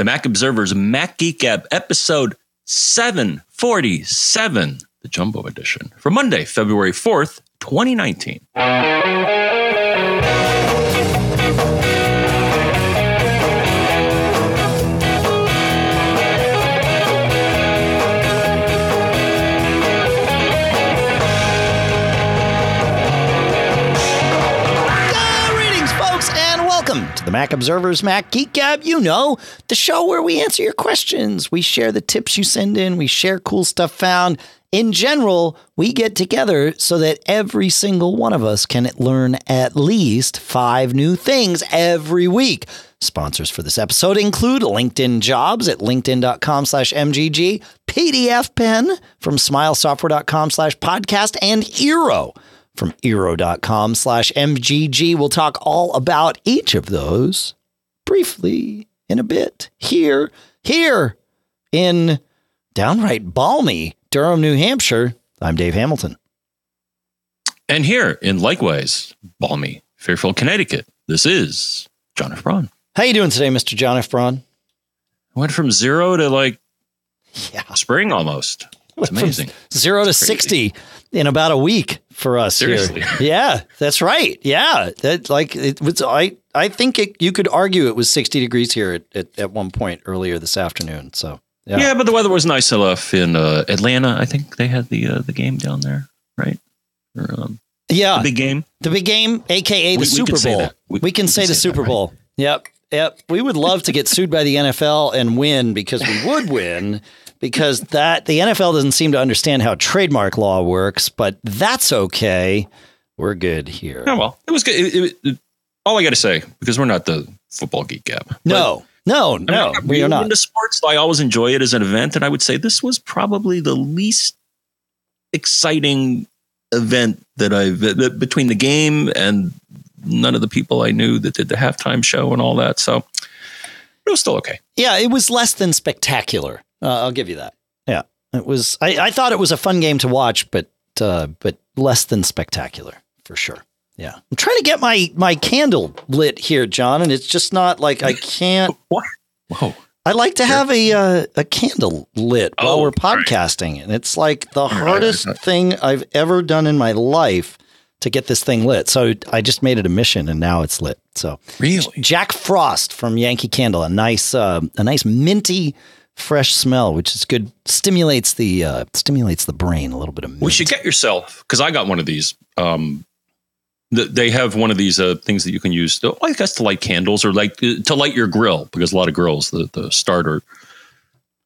the Mac Observer's Mac Geek Gab, episode 747, the Jumbo Edition, for Monday, February 4th, 2019. The Mac Observer's Mac Geek Gab. You know, the show where we answer your questions. We share the tips you send in, we share cool stuff found. In general, we get together so that every single one of us can learn at least five new things every week. Sponsors for this episode include LinkedIn Jobs at linkedin.com slash MGG, PDF Pen from smilesoftware.com slash podcast, and Eero from eero.com slash mgg. We'll talk all about each of those briefly in a bit. Here, here in downright balmy Durham, New Hampshire, I'm Dave Hamilton. And here in likewise balmy Fairfield, Connecticut, this is John F. Braun. How you doing today, Mr. John F. Braun? I went from zero to like Yeah. spring almost. It's amazing. Zero to crazy. 60 in about a week for us Seriously. here. Yeah, that's right. Yeah. That like it was I I think it, you could argue it was 60 degrees here at, at, at one point earlier this afternoon. So yeah. Yeah. but the weather was nice enough in uh, Atlanta. I think they had the uh, the game down there, right? Or, um, Yeah. the big game. The big game, aka the We- we Super say Bowl. We, We- can we say can the Super that, right? Bowl. Yep. Yep. We would love to get sued by the NFL and win because we would win because that the NFL doesn't seem to understand how trademark law works, but that's okay. We're good here. Oh well, it was good. It, it, it- all I got to say because we're not the football geek gab. but- No. No, I mean, no, we are not. into sports. I always enjoy it as an event, and I would say this was probably the least exciting event that I've that- between the game and none of the people I knew that did the halftime show and all that. So it was still okay. Yeah, it was less than spectacular. Uh, I'll give you that. Yeah, it was. I, I thought it was a fun game to watch, but uh, but less than spectacular for sure. Yeah, I'm trying to get my my candle lit here, John, and it's just not like I can't. What? Whoa! I like to have a uh, a candle lit while Oh, we're right. podcasting, and it's like the hardest thing I've ever done in my life to get this thing lit. So I just made it a mission, and now it's lit. So Really? Jack Frost from Yankee Candle, a nice, uh, a nice minty, fresh smell, which is good. Stimulates the uh, stimulates the brain a little bit of. Mint. We should get yourself because I got one of these. Um, th- they have one of these uh, things that you can use. To, I guess to light candles or like uh, to light your grill because a lot of grills the, the starter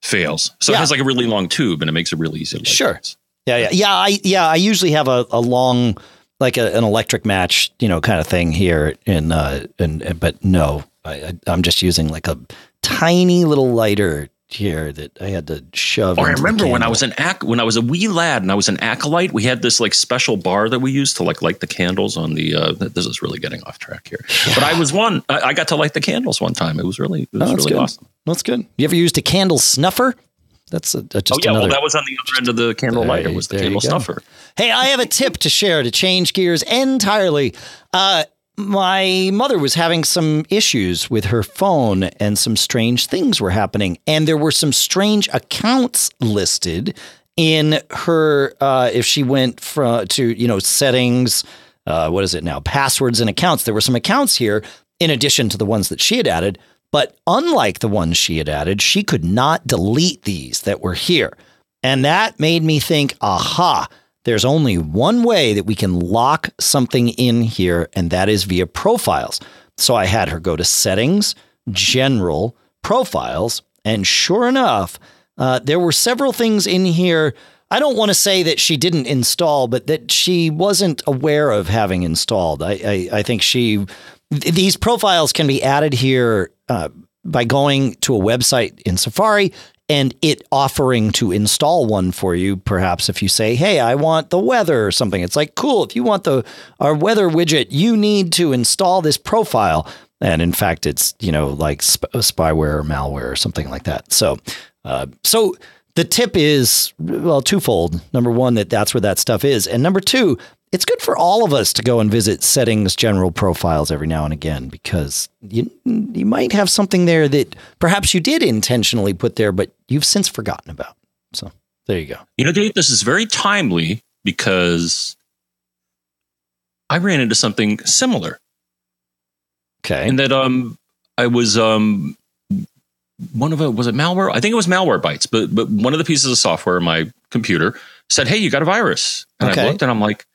fails. So Yeah. it has like a really long tube and it makes it really easy. To light Sure. things. Yeah, yeah, yeah. I yeah, I usually have a, a long, like a, an electric match, you know, kind of thing here. In uh, and but no, I, I, I'm just using like a tiny little lighter here that I had to shove. Or I remember when I was an ac- when I was a wee lad and I was an acolyte, we had this like special bar that we used to like light the candles on the. Uh, this is really getting off track here, but I was one. I, I got to light the candles one time. It was really it was Oh, really good. awesome. That's good. You ever used a candle snuffer? That's a, a- just Oh yeah, another. well that was on the other end of the candle There lighter was the candle snuffer. Hey, I have a tip to share to change gears entirely. Uh, my mother was having some issues with her phone and some strange things were happening. And there were some strange accounts listed in her, uh, if she went from to, you know, settings, uh, what is it now? Passwords and accounts. There were some accounts here in addition to the ones that she had added. But unlike the ones she had added, she could not delete these that were here. And that made me think, aha, there's only one way that we can lock something in here, and that is via profiles. So I had her go to settings, general, profiles, and sure enough, uh, there were several things in here. I don't want to say that she didn't install, but that she wasn't aware of having installed. I, I, I think she, th- these profiles can be added here uh, by going to a website in Safari and it offering to install one for you. Perhaps if you say, "Hey, I want the weather" or something, it's like, "Cool, if you want the our weather widget, you need to install this profile." And in fact, it's you know like sp- spyware or malware or something like that. So, uh, so the tip is well twofold. Number one, that that's where that stuff is, and number two, it's good for all of us to go and visit settings general profiles every now and again because you you might have something there that perhaps you did intentionally put there, but you've since forgotten about. So there you go. You know, Dave, this is very timely because I ran into something similar. Okay. And that um I was um one of it was it malware? I think it was Malwarebytes, but but one of the pieces of software in my computer said, "Hey, you got a virus." And Okay. I looked and I'm like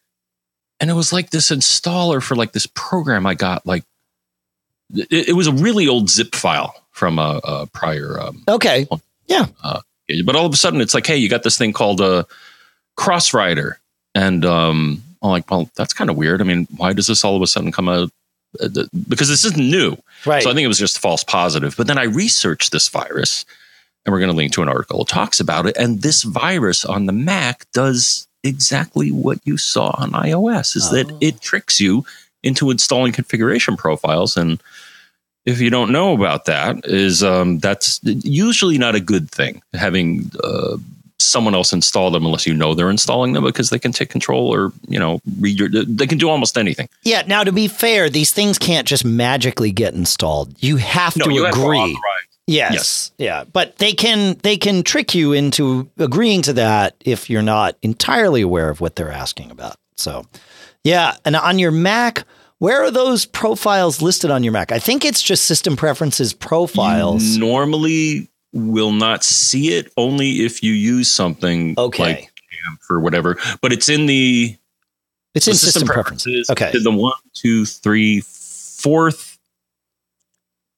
and it was like this installer for like this program I got like it, it was a really old zip file from a, a prior um okay. but all of a sudden it's like, hey, you got this thing called a Crossrider, and um, I'm like, well, that's kind of weird. I mean, why does this all of a sudden come out? uh, Because this isn't new, Right. so I think it was just false positive. But then I researched this virus, and we're going to link to an article that talks about it. And this virus on the Mac does exactly what you saw on iOS: is that Oh. it tricks you into installing configuration profiles and if you don't know about that is um, that's usually not a good thing having uh, someone else install them unless you know they're installing them because they can take control or you know read your they can do almost anything yeah. Now, to be fair, these things can't just magically get installed. You have to you have to agree. Yes. Yes. Yeah. But they can they can trick you into agreeing to that if you're not entirely aware of what they're asking about. So yeah. And on your Mac, where are those profiles listed on your Mac? I think it's just system preferences profiles. You normally will not see it only if you use something Okay. like Camp or whatever but it's in the it's the in system, preferences. Okay. the one two three fourth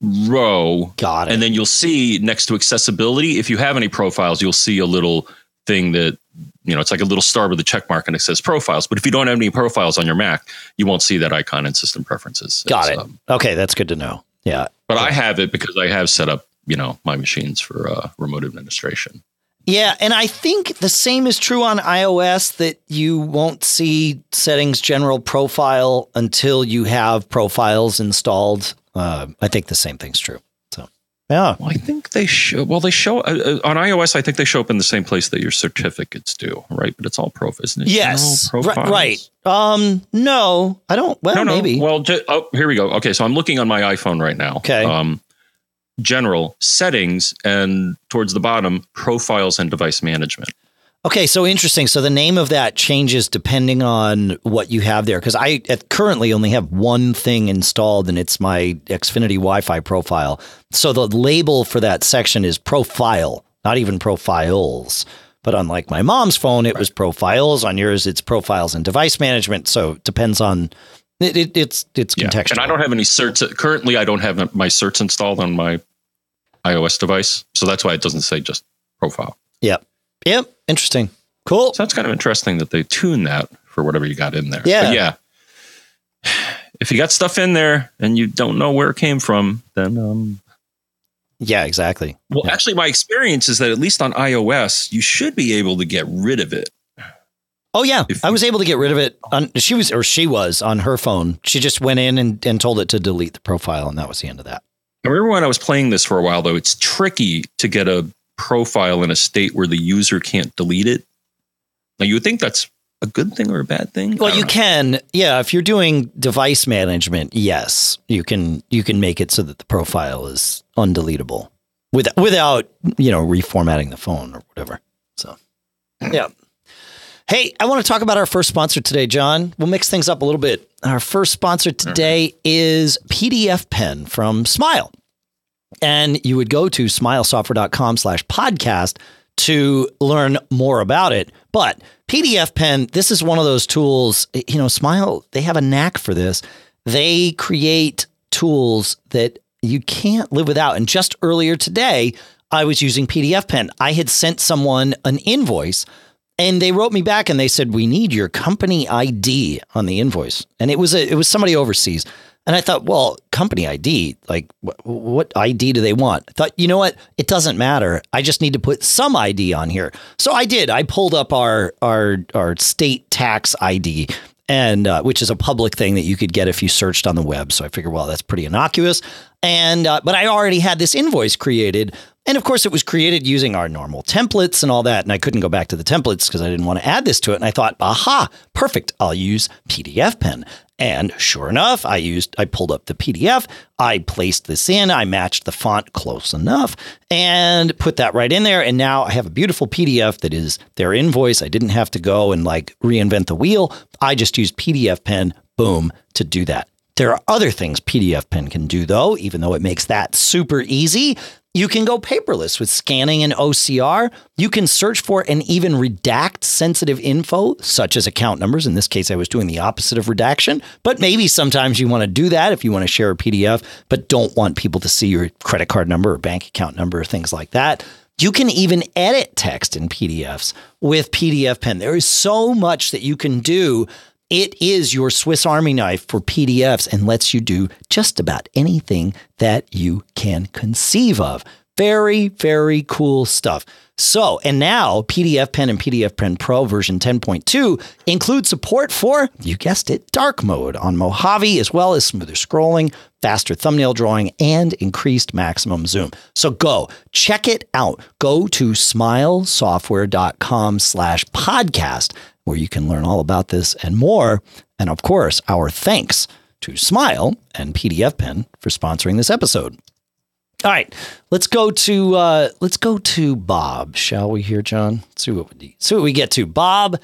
row Got it. and then you'll see next to accessibility if you have any profiles you'll see a little thing that you know it's like a little star with a check mark and it says profiles but if you don't have any profiles on your mac you won't see that icon in system preferences Got It's, it. um, okay, that's good to know. Yeah. but i have it because i have set up you know my machines for uh, remote administration Yeah, and I think the same is true on iOS that you won't see settings general profile until you have profiles installed. Uh, I think the same thing's true. So, yeah. well i think they show well they show uh, uh, on ios i think they show up in the same place that your certificates do right but it's all profile isn't it Yes. General Right, right. Um, no, I don't. Well, no, no. maybe. Well, ju- oh, here we go. Okay, so I'm looking on my iPhone right now. Okay. Um, general settings, and towards the bottom, profiles and device management. Okay, so interesting. So the name of that changes depending on what you have there. Because I currently only have one thing installed, and it's my Xfinity Wi-Fi profile. So the label for that section is profile, not even profiles. But unlike my mom's phone, it was profiles. On yours, it's profiles and device management. So it depends on it, it, it's it's Yeah. contextual. And I don't have any certs. Currently, I don't have my certs installed on my iOS device, so that's why it doesn't say just profile. Yep. Yep. Interesting. Cool. So that's kind of interesting that they tune that for whatever you got in there. Yeah. But yeah. If you got stuff in there and you don't know where it came from, then um, Yeah. Exactly. Well, Yeah. actually, my experience is that at least on iOS, you should be able to get rid of it. Oh yeah, If I you- was able to get rid of it. On she was or she was on her phone. She just went in and, and told it to delete the profile, and that was the end of that. I remember when I was playing this for a while, though, it's tricky to get a profile in a state where the user can't delete it. Now, you would think that's a good thing or a bad thing. Well, you know. can, yeah. If you're doing device management, yes, you can. You can make it so that the profile is undeletable with, without you know reformatting the phone or whatever. So, yeah. Hey, I want to talk about our first sponsor today, John. We'll mix things up a little bit. Our first sponsor today is PDF Pen from Smile. And you would go to smilesoftware.com slash podcast to learn more about it. But PDF Pen, this is one of those tools, you know, Smile, they have a knack for this. They create tools that you can't live without. And just earlier today, I was using PDF Pen. I had sent someone an invoice and they wrote me back and they said we need your company ID on the invoice. And it was a, it was somebody overseas. And I thought, well, company ID, like what, what ID do they want? I thought, you know what? It doesn't matter. I just need to put some ID on here. So I did. I pulled up our our our state tax ID and uh, which is a public thing that you could get if you searched on the web. So I figured, well, that's pretty innocuous. And uh, but I already had this invoice created, and of course, it was created using our normal templates and all that. And I couldn't go back to the templates because I didn't want to add this to it. And I thought, aha, perfect. I'll use PDF Pen. And sure enough, I used, I pulled up the PDF, I placed this in, I matched the font close enough and put that right in there. And now I have a beautiful PDF that is their invoice. I didn't have to go and like reinvent the wheel. I just used PDF Pen, boom, to do that. There are other things PDF Pen can do, though, even though it makes that super easy. You can go paperless with scanning and OCR. You can search for and even redact sensitive info, such as account numbers. In this case, I was doing the opposite of redaction, but maybe sometimes you want to do that if you want to share a PDF, but don't want people to see your credit card number or bank account number or things like that. You can even edit text in PDFs with PDF Pen. There is so much that you can do it is your Swiss Army knife for PDFs and lets you do just about anything that you can conceive of. Very, very cool stuff. So, and now PDF Pen and PDF Pen Pro version 10.2 include support for, you guessed it, dark mode on Mojave, as well as smoother scrolling, faster thumbnail drawing, and increased maximum zoom. So go check it out. Go to smilesoftware.com slash podcast where you can learn all about this and more. And of course, our thanks to Smile and PDF Pen for sponsoring this episode. All right, let's go to uh, let's go to Bob, shall we? Here, John. Let's see what we see what we get to. Bob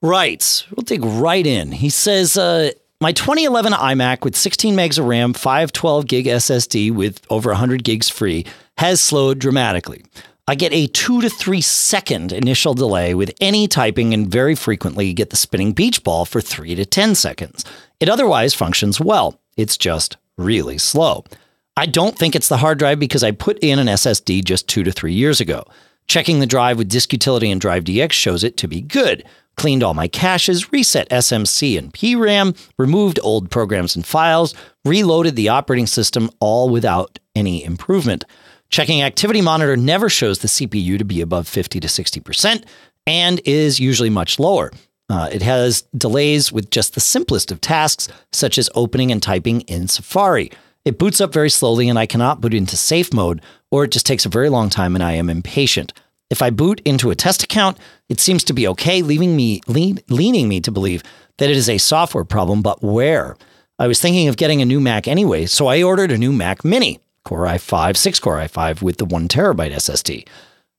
writes. We'll dig right in. He says, uh, "My 2011 iMac with 16 megs of RAM, 512 gig SSD with over 100 gigs free has slowed dramatically. I get a two to three second initial delay with any typing and very frequently get the spinning beach ball for three to 10 seconds. It otherwise functions well. It's just really slow. I don't think it's the hard drive because I put in an SSD just two to three years ago. Checking the drive with Disk Utility and Drive DX shows it to be good. Cleaned all my caches, reset SMC and PRAM, removed old programs and files, reloaded the operating system, all without any improvement. Checking Activity Monitor never shows the CPU to be above 50 to 60% and is usually much lower. Uh, it has delays with just the simplest of tasks, such as opening and typing in Safari. It boots up very slowly, and I cannot boot into safe mode, or it just takes a very long time and I am impatient. If I boot into a test account, it seems to be okay, leaving me lean, leaning me to believe that it is a software problem, but where? I was thinking of getting a new Mac anyway, so I ordered a new Mac Mini. Core i5, 6 core i5 with the 1 terabyte SSD.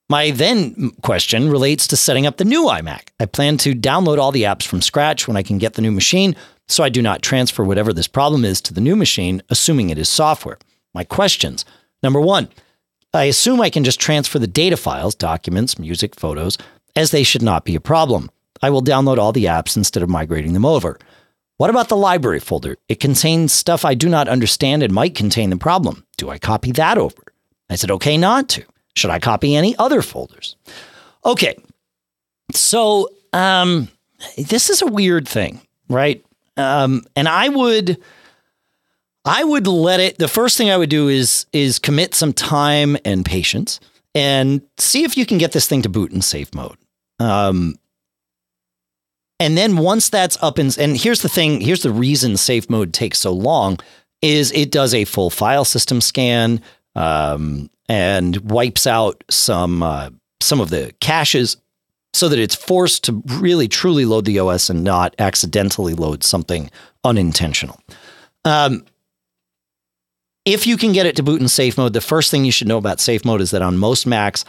My then question relates to setting up the new iMac. I plan to download all the apps from scratch when I can get the new machine, so I do not transfer whatever this problem is to the new machine, assuming it is software. My questions number one, I assume I can just transfer the data files, documents, music, photos, as they should not be a problem. I will download all the apps instead of migrating them over. What about the library folder? It contains stuff I do not understand and might contain the problem. Do I copy that over? I said, okay not to? Should I copy any other folders? Okay. So, um, this is a weird thing, right? Um, and I would, I would let it. The first thing I would do is is commit some time and patience and see if you can get this thing to boot in safe mode. Um, and then once that's up and and here's the thing, here's the reason safe mode takes so long is it does a full file system scan um, and wipes out some uh, some of the caches so that it's forced to really truly load the OS and not accidentally load something unintentional. Um, if you can get it to boot in safe mode, the first thing you should know about safe mode is that on most Macs,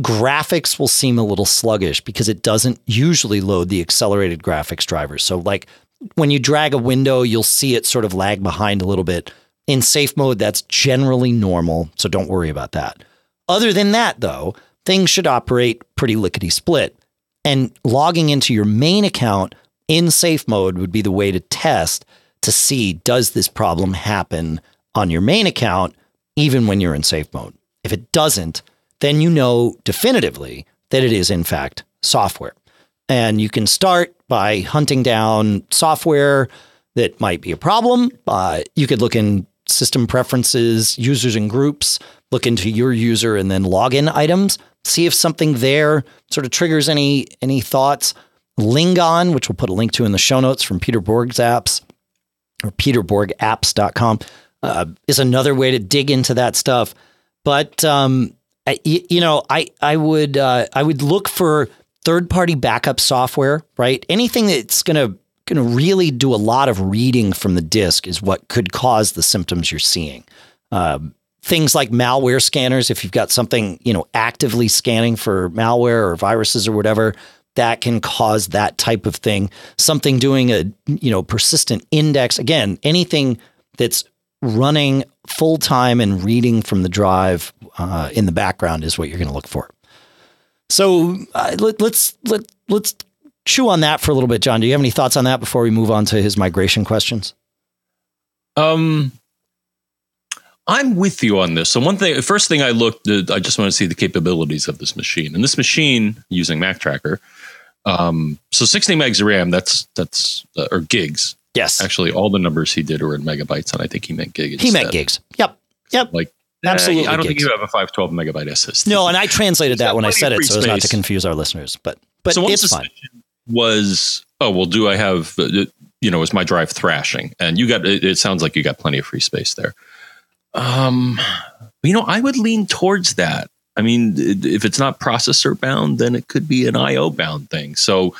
graphics will seem a little sluggish because it doesn't usually load the accelerated graphics drivers. So, like when you drag a window, you'll see it sort of lag behind a little bit. In safe mode, that's generally normal. So, don't worry about that. Other than that, though, things should operate pretty lickety split. And logging into your main account in safe mode would be the way to test to see does this problem happen on your main account, even when you're in safe mode. If it doesn't, then you know definitively that it is, in fact, software. And you can start by hunting down software that might be a problem. Uh, you could look in system preferences, users and groups, look into your user and then login items, see if something there sort of triggers any any thoughts. Lingon, which we'll put a link to in the show notes from Peter Borg's apps or peterborgapps.com, uh, is another way to dig into that stuff. But um, You know, I I would uh, I would look for third party backup software, right? Anything that's going to really do a lot of reading from the disk is what could cause the symptoms you're seeing. Um, things like malware scanners, if you've got something you know actively scanning for malware or viruses or whatever, that can cause that type of thing. Something doing a you know persistent index again, anything that's running full time and reading from the drive uh, in the background is what you're going to look for. So uh, let, let's let let's chew on that for a little bit, John. Do you have any thoughts on that before we move on to his migration questions? Um, I'm with you on this. So one thing, first thing I looked, at, I just want to see the capabilities of this machine, and this machine using Mac Tracker. Um, so 60 megs of RAM. That's that's uh, or gigs. Yes, actually, all the numbers he did were in megabytes, and I think he meant gigs. He meant gigs. Yep. Yep. Like Absolutely. I don't gigs. think you have a 512 megabyte SSD. No, and I translated that when I said it so as not to confuse our listeners. But but so it's fine. was, oh well, do I have, uh, you know, is my drive thrashing? And you got, it, it sounds like you got plenty of free space there. Um, you know, I would lean towards that. I mean, if it's not processor bound, then it could be an IO bound thing. So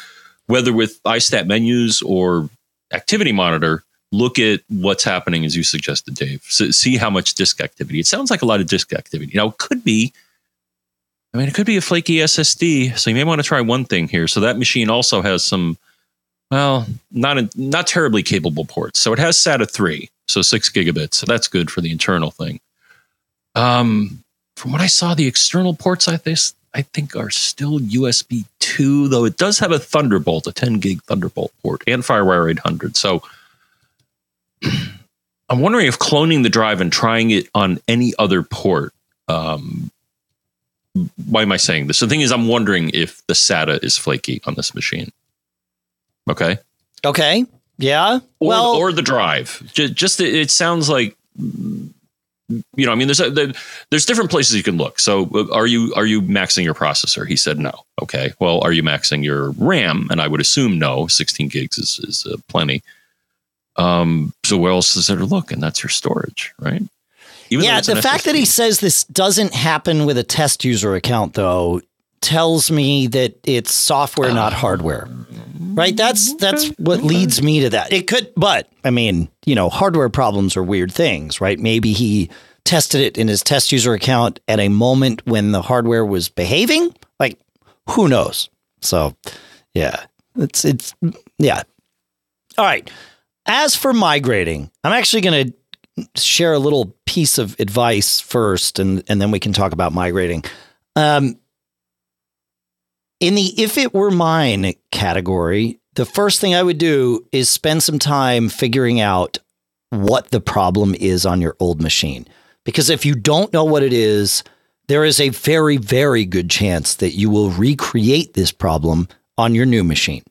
whether with iStat menus or activity monitor, look at what's happening as you suggested, Dave. So see how much disk activity. It sounds like a lot of disk activity. Now, it could be I mean, it could be a flaky SSD, so you may want to try one thing here. So that machine also has some, well, not a, not terribly capable ports. So it has SATA three, so six gigabits. So that's good for the internal thing. Um, from what I saw, the external ports I this I think are still USB two, though it does have a Thunderbolt, a ten gig Thunderbolt port, and FireWire eight hundred. So I'm wondering if cloning the drive and trying it on any other port um, why am I saying this? The thing is, I'm wondering if the SATA is flaky on this machine. Okay. Okay. Yeah. Or, well, or the drive. Just, just it sounds like you know. I mean, there's a, there, there's different places you can look. So, uh, are you are you maxing your processor? He said no. Okay. Well, are you maxing your RAM? And I would assume no. 16 gigs is is uh, plenty. Um. So where else is there to look? And that's your storage, right? Even yeah, the fact that he says this doesn't happen with a test user account, though, tells me that it's software, not hardware. Right? That's that's what leads me to that. It could, but I mean, you know, hardware problems are weird things, right? Maybe he tested it in his test user account at a moment when the hardware was behaving. Like, who knows? So, yeah, it's it's yeah. All right. As for migrating, I'm actually going to share a little piece of advice first, and and then we can talk about migrating. Um, in the if it were mine category, the first thing I would do is spend some time figuring out what the problem is on your old machine. Because if you don't know what it is, there is a very, very good chance that you will recreate this problem on your new machine.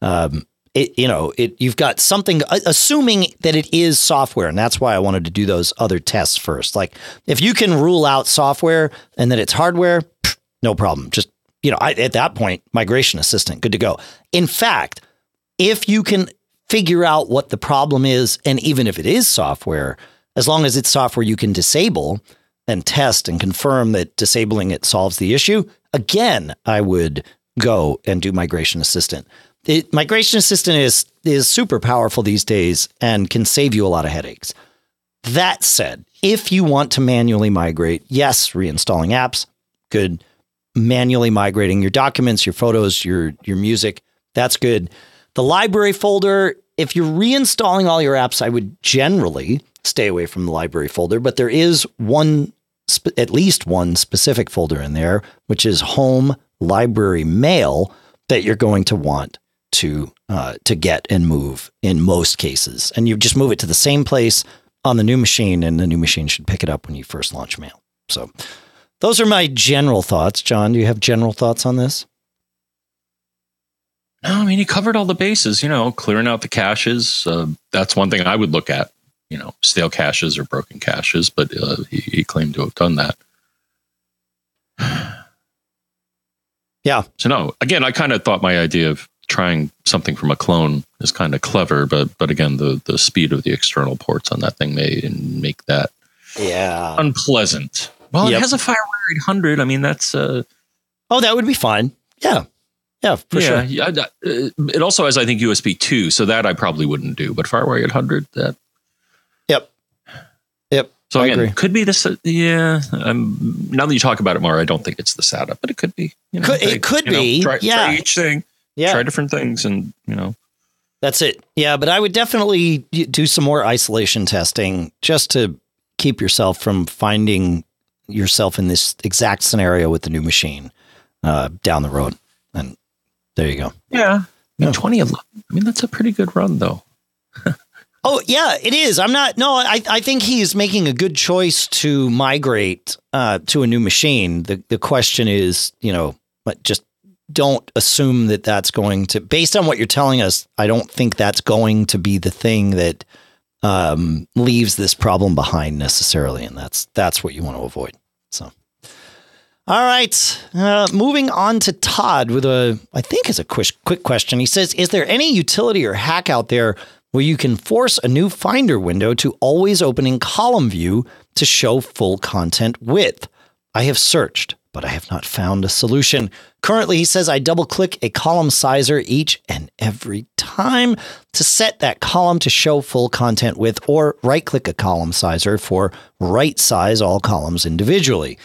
Um, it, you know, it, you've got something, assuming that it is software. And that's why I wanted to do those other tests first. Like if you can rule out software and that it's hardware, no problem. Just, you know, I, at that point, migration assistant, good to go. In fact, if you can figure out what the problem is, and even if it is software, as long as it's software you can disable and test and confirm that disabling it solves the issue, again, I would go and do migration assistant. It, migration assistant is is super powerful these days and can save you a lot of headaches. That said, if you want to manually migrate, yes, reinstalling apps, good. Manually migrating your documents, your photos, your your music, that's good. The library folder, if you're reinstalling all your apps, I would generally stay away from the library folder, but there is one at least one specific folder in there, which is home library mail that you're going to want to uh, to get and move in most cases, and you just move it to the same place on the new machine, and the new machine should pick it up when you first launch mail. So, those are my general thoughts. John, do you have general thoughts on this? No, I mean, he covered all the bases, you know, clearing out the caches. Uh, that's one thing I would look at, you know, stale caches or broken caches, but uh, he, he claimed to have done that. Yeah. So, no, again, I kind of thought my idea of trying something from a clone is kind of clever, but but again, the the speed of the external ports on that thing may make that yeah unpleasant. Well, Yep. it has a FireWire 800. I mean, that's uh, Oh, that would be fine. Yeah. Yeah, for yeah. sure. yeah, uh, it also has, I think, USB two, so that I probably wouldn't do. But FireWire 800, that Yep. Yep. so I again, agree. could be this. Yeah, um, now that you talk about it more, I don't think it's the SATA, but it could be. You know, Could- it could you know, be, Try, yeah. try each thing. Yeah. Try different things, and you know. That's it. Yeah, but I would definitely do some more isolation testing just to keep yourself from finding yourself in this exact scenario with the new machine uh, down the road. And there you go. Yeah. I Yeah. mean, 2011. I mean, that's a pretty good run, though. Oh yeah, it is. I'm not. No, I I think he's making a good choice to migrate uh, to a new machine. The the question is, you know, but just don't assume that that's going to. Based on what you're telling us, I don't think that's going to be the thing that um, leaves this problem behind necessarily, and that's that's what you want to avoid. So. All right, uh, moving on to Todd with a, I think it's a quick, quick question. He says, "Is there any utility or hack out there where you can force a new Finder window to always open in column view to show full content width? I have searched, but I have not found a solution. Currently, he says I double click a column sizer each and every time to set that column to show full content width, or right click a column sizer for right size all columns individually."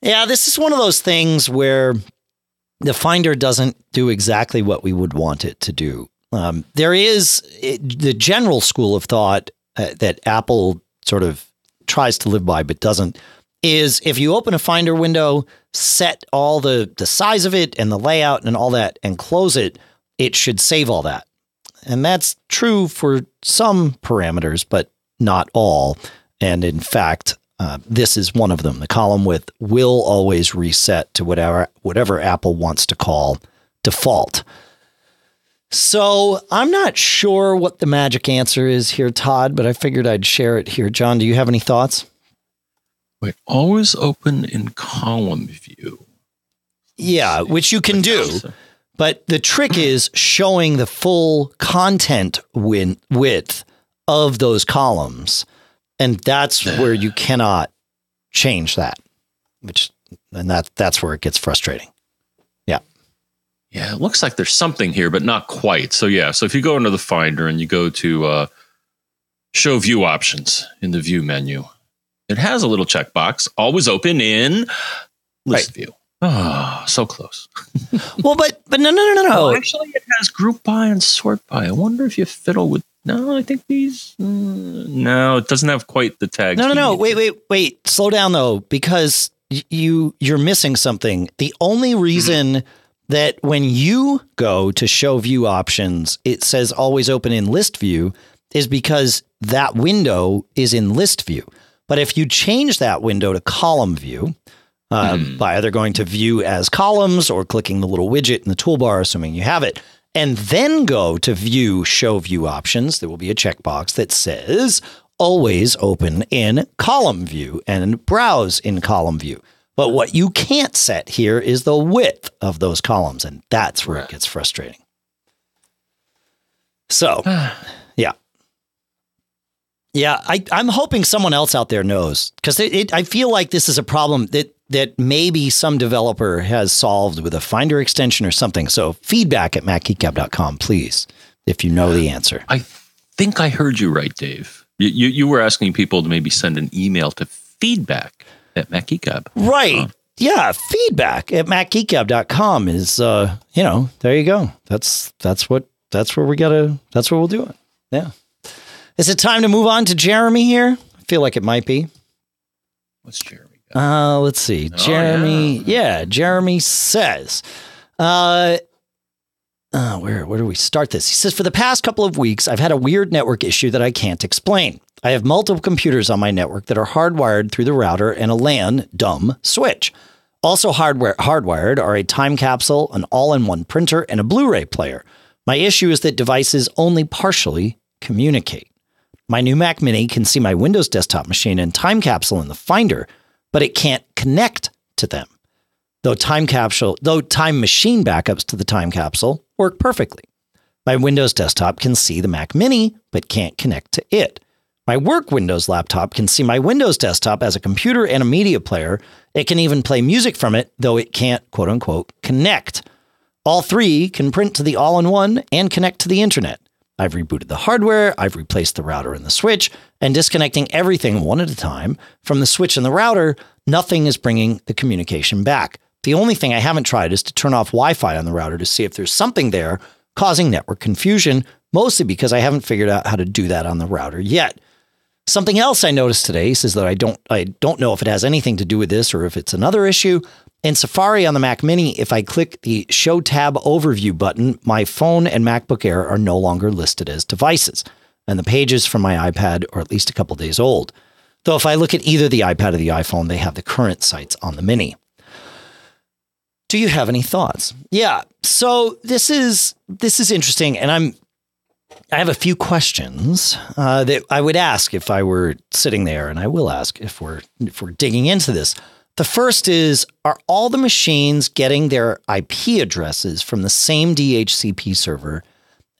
Yeah, this is one of those things where the Finder doesn't do exactly what we would want it to do. Um, there is it, the general school of thought uh, that Apple sort of tries to live by, but doesn't. Is if you open a Finder window, set all the the size of it and the layout and all that, and close it, it should save all that. And that's true for some parameters, but not all. And in fact, uh, this is one of them. The column width will always reset to whatever whatever Apple wants to call default. So I'm not sure what the magic answer is here, Todd, but I figured I'd share it here. John, do you have any thoughts? Wait, always open in column view. Yeah, which you can do. But the trick is showing the full content win- width of those columns. And that's where you cannot change that, which, and that, that's where it gets frustrating. Yeah, Yeah. it looks like there's something here, but not quite. So yeah, so if you go into the Finder and you go to uh, Show View Options in the View menu, it has a little checkbox, always open in List View. Oh, so close. Well, but, but no, no, no, no, no. actually, it has Group By and Sort By. I wonder if you fiddle with. No, I think these. mm, no, it doesn't have quite the tags. No, no, no. Wait, wait, wait. Slow down though, because you you're missing something. The only reason that when you go to show view options, it says always open in list view is because that window is in list view. But if you change that window to column view, uh, by either going to view as columns or clicking the little widget in the toolbar, assuming you have it, and then go to view show view options, there will be a checkbox that says always open in column view and browse in column view. But what you can't set here is the width of those columns, and that's where it gets frustrating. So, yeah. I, I'm hoping someone else out there knows because I feel like this is a problem that that maybe some developer has solved with a Finder extension or something. So feedback at macgeekgab.com, please, if you know the answer. I think I heard you right, Dave. You, you, you were asking people to maybe send an email to feedback at MacGeekGab. Right. Yeah, feedback at macgeekgab.com is uh, you know, there you go. That's that's what that's where we gotta that's where we'll do it. Yeah. Is it time to move on to Jeremy here? I feel like it might be. What's Jeremy? got? Uh, let's see. Oh, Jeremy, yeah. Jeremy says, uh, uh, where where do we start this? He says, for the past couple of weeks, I've had a weird network issue that I can't explain. I have multiple computers on my network that are hardwired through the router and a LAN dumb switch. Also hardware hardwired are a time capsule, an all-in-one printer, and a Blu-ray player. My issue is that devices only partially communicate. My new Mac Mini can see my Windows desktop machine and time capsule in the Finder, but it can't connect to them. though time capsule, though time machine backups to the time capsule work perfectly. My Windows desktop can see the Mac Mini, but can't connect to it. My work Windows laptop can see my Windows desktop as a computer and a media player. It can even play music from it, though it can't, quote unquote, connect. All three can print to the all in one and connect to the internet. I've rebooted the hardware, I've replaced the router and the switch, and disconnecting everything one at a time from the switch and the router, nothing is bringing the communication back. The only thing I haven't tried is to turn off Wi Fi on the router to see if there's something there causing network confusion, mostly because I haven't figured out how to do that on the router yet. Something else I noticed today is that I don't I don't know if it has anything to do with this or if it's another issue. In Safari on the Mac Mini, if I click the Show Tab Overview button, my phone and MacBook Air are no longer listed as devices, and the pages from my iPad are at least a couple days old. Though if I look at either the iPad or the iPhone, they have the current sites on the Mini. Do you have any thoughts? Yeah. So this is this is interesting, and I'm I have a few questions uh, that I would ask if I were sitting there, and I will ask if we're if we're digging into this. The first is: Are all the machines getting their IP addresses from the same DHCP server,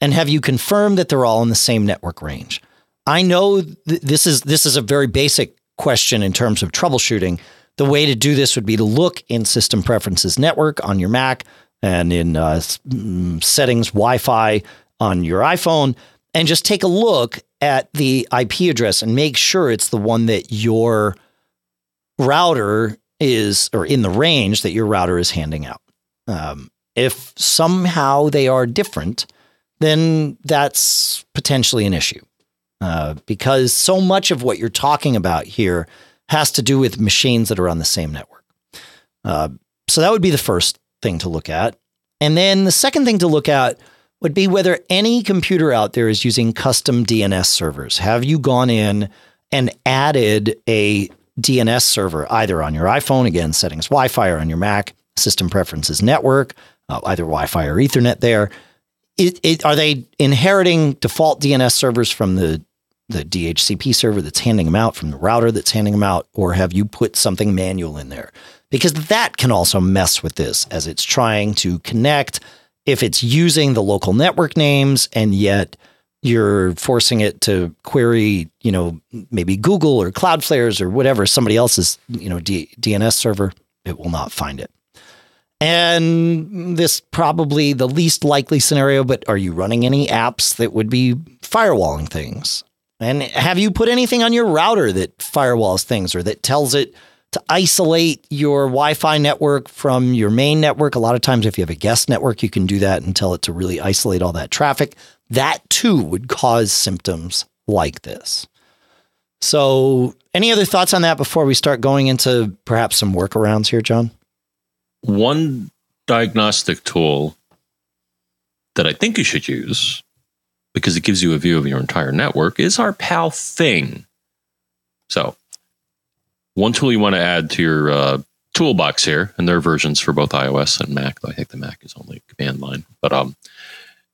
and have you confirmed that they're all in the same network range? I know th- this is this is a very basic question in terms of troubleshooting. The way to do this would be to look in System Preferences Network on your Mac and in uh, mm, Settings Wi-Fi on your iPhone and just take a look at the IP address and make sure it's the one that your router is, or in the range that your router is handing out. Um, if somehow they are different, then that's potentially an issue. Uh, because so much of what you're talking about here has to do with machines that are on the same network. Uh, so that would be the first thing to look at. And then the second thing to look at would be whether any computer out there is using custom DNS servers. Have you gone in and added a DNS server either on your iPhone, again, settings Wi Fi, or on your Mac, system preferences network, uh, either Wi Fi or Ethernet there? It, it, are they inheriting default DNS servers from the the DHCP server that's handing them out, from the router that's handing them out, or have you put something manual in there? Because that can also mess with this as it's trying to connect if it's using the local network names and yet you're forcing it to query, you know, maybe Google or Cloudflare's or whatever somebody else's, you know, D- DNS server, it will not find it. And this probably the least likely scenario, but are you running any apps that would be firewalling things? And have you put anything on your router that firewalls things or that tells it to isolate your Wi Fi network from your main network. A lot of times, if you have a guest network, you can do that and tell it to really isolate all that traffic. That too would cause symptoms like this. So, any other thoughts on that before we start going into perhaps some workarounds here, John? One diagnostic tool that I think you should use because it gives you a view of your entire network is our pal Fing. So, one tool you want to add to your uh, toolbox here, and there are versions for both iOS and Mac. I think the Mac is only command line, but um,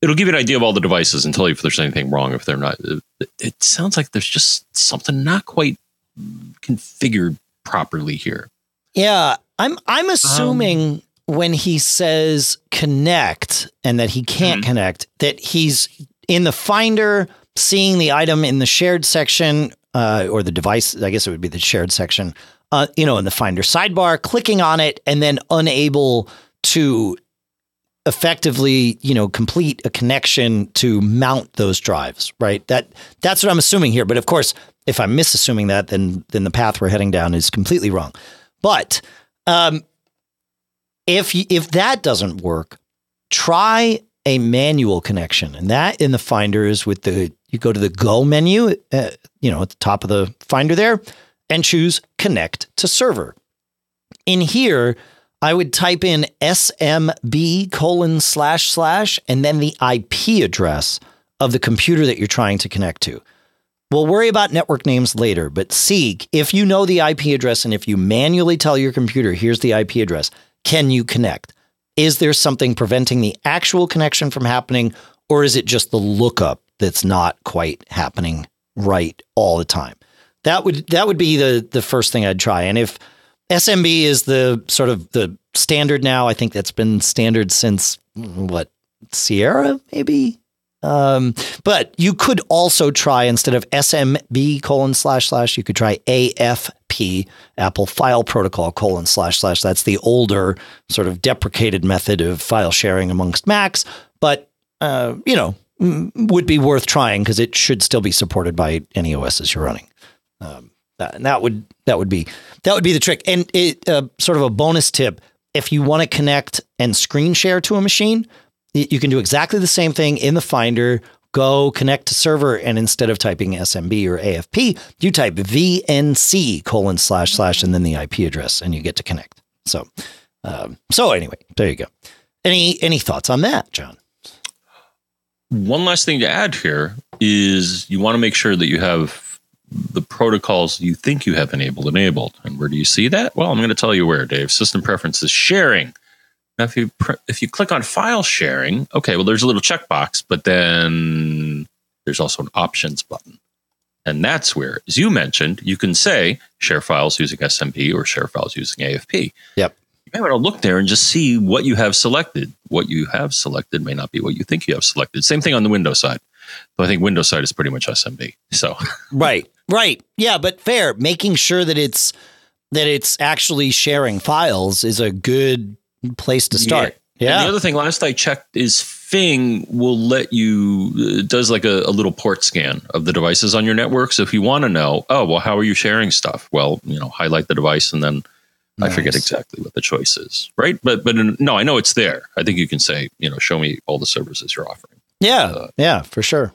it'll give you an idea of all the devices and tell you if there's anything wrong. If they're not, it, it sounds like there's just something not quite configured properly here. Yeah, I'm I'm assuming um, when he says connect and that he can't mm-hmm. connect, that he's in the Finder seeing the item in the shared section uh, or the device, I guess it would be the shared section, uh, you know, in the Finder sidebar, clicking on it and then unable to effectively, you know, complete a connection to mount those drives, right? That that's what I'm assuming here. But of course, if I'm misassuming that, then then the path we're heading down is completely wrong. But um, if if that doesn't work, try a manual connection, and that in the Finder is with the you go to the Go menu, uh, you know, at the top of the Finder there, and choose Connect to Server. In here, I would type in SMB colon slash slash and then the IP address of the computer that you're trying to connect to. We'll worry about network names later, but seek if you know the IP address and if you manually tell your computer, here's the IP address, can you connect? Is there something preventing the actual connection from happening, or is it just the lookup that's not quite happening right all the time. That would that would be the the first thing I'd try. And if SMB is the sort of the standard now. I think that's been standard since what Sierra, maybe. Um, but you could also try instead of SMB colon slash slash, you could try AFP, Apple File Protocol colon slash slash. That's the older sort of deprecated method of file sharing amongst Macs, but uh, you know, would be worth trying because it should still be supported by any OSs you're running. Um, that, and that would that would be that would be the trick. And it uh, sort of a bonus tip: if you want to connect and screen share to a machine, you can do exactly the same thing in the Finder. Go connect to server, and instead of typing SMB or AFP, you type VNC colon slash slash and then the IP address, and you get to connect. So, um, so anyway, there you go. Any any thoughts on that, John? One last thing to add here is you want to make sure that you have the protocols you think you have enabled enabled. And where do you see that? Well, I'm going to tell you where, Dave. System preferences sharing. Now, if you if you click on file sharing, okay, well, there's a little checkbox, but then there's also an options button. And that's where, as you mentioned, you can say share files using SMB or share files using AFP. Yep. You may want to look there and just see what you have selected. What you have selected may not be what you think you have selected. Same thing on the Windows side. But I think Windows side is pretty much SMB. So Right. Right. Yeah, but fair. Making sure that it's that it's actually sharing files is a good place to start. Yeah. Yeah. And the other thing, last I checked, is Fing will let you uh, does like a, a little port scan of the devices on your network. So if you want to know, oh well, how are you sharing stuff? Well, you know, highlight the device and then I forget exactly what the choice is, right? But but no, I know it's there. I think you can say, you know, show me all the services you're offering. yeah. yeah, for sure. Just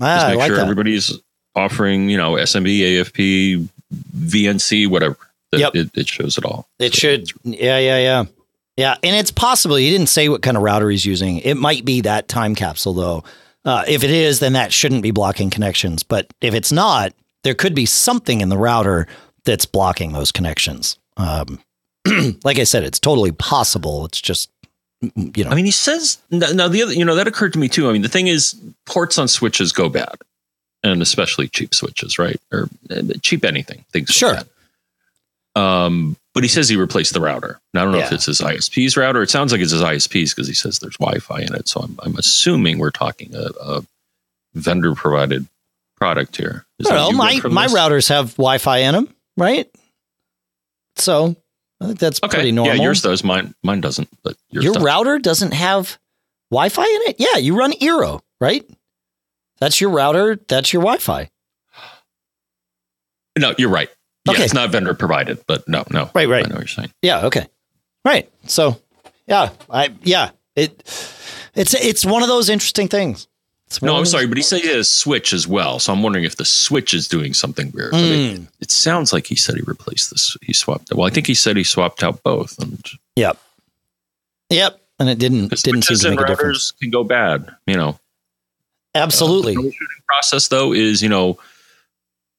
Ah, I make like sure that. everybody's offering, you know, SMB, AFP, VNC, whatever. Yep. it, it shows it all. It So should. Yeah, yeah, yeah. Yeah. And it's possible he didn't say what kind of router he's using. It might be that time capsule, though. Uh, if it is, then that shouldn't be blocking connections. But if it's not, there could be something in the router that's blocking those connections. Um, like I said, it's totally possible. It's just, you know, I mean, he says now now the other, you know, that occurred to me too. I mean, the thing is, ports on switches go bad, and especially cheap switches, right? Or uh, cheap anything, things Sure. Um, but he says he replaced the router. I don't know if it's his ISP's router. It sounds like it's his ISP's because he says there's Wi-Fi in it. So I'm, I'm assuming we're talking a, a vendor provided product here. Is I don't know. My my this? routers have Wi-Fi in them, right? So I think that's Okay, pretty normal. yeah, yours does. Mine mine doesn't. But yours Your does. router doesn't have Wi-Fi in it. Yeah, you run Eero, right? That's your router. That's your Wi-Fi. No, you're right. Yeah, Okay. it's not vendor provided, but no, no. Right, right. I know what you're saying. Yeah. Okay. Right. So, yeah, I yeah it it's it's one of those interesting things. No, I'm sorry, but he said he has a Switch as well. So I'm wondering if the Switch is doing something weird. But it, Mm. it sounds like he said he replaced this. He swapped. Well, I think he said he swapped out both. And Yep. Yep. And it didn't didn't seem to make a difference. can go bad. You know, Absolutely. the troubleshooting process though is you know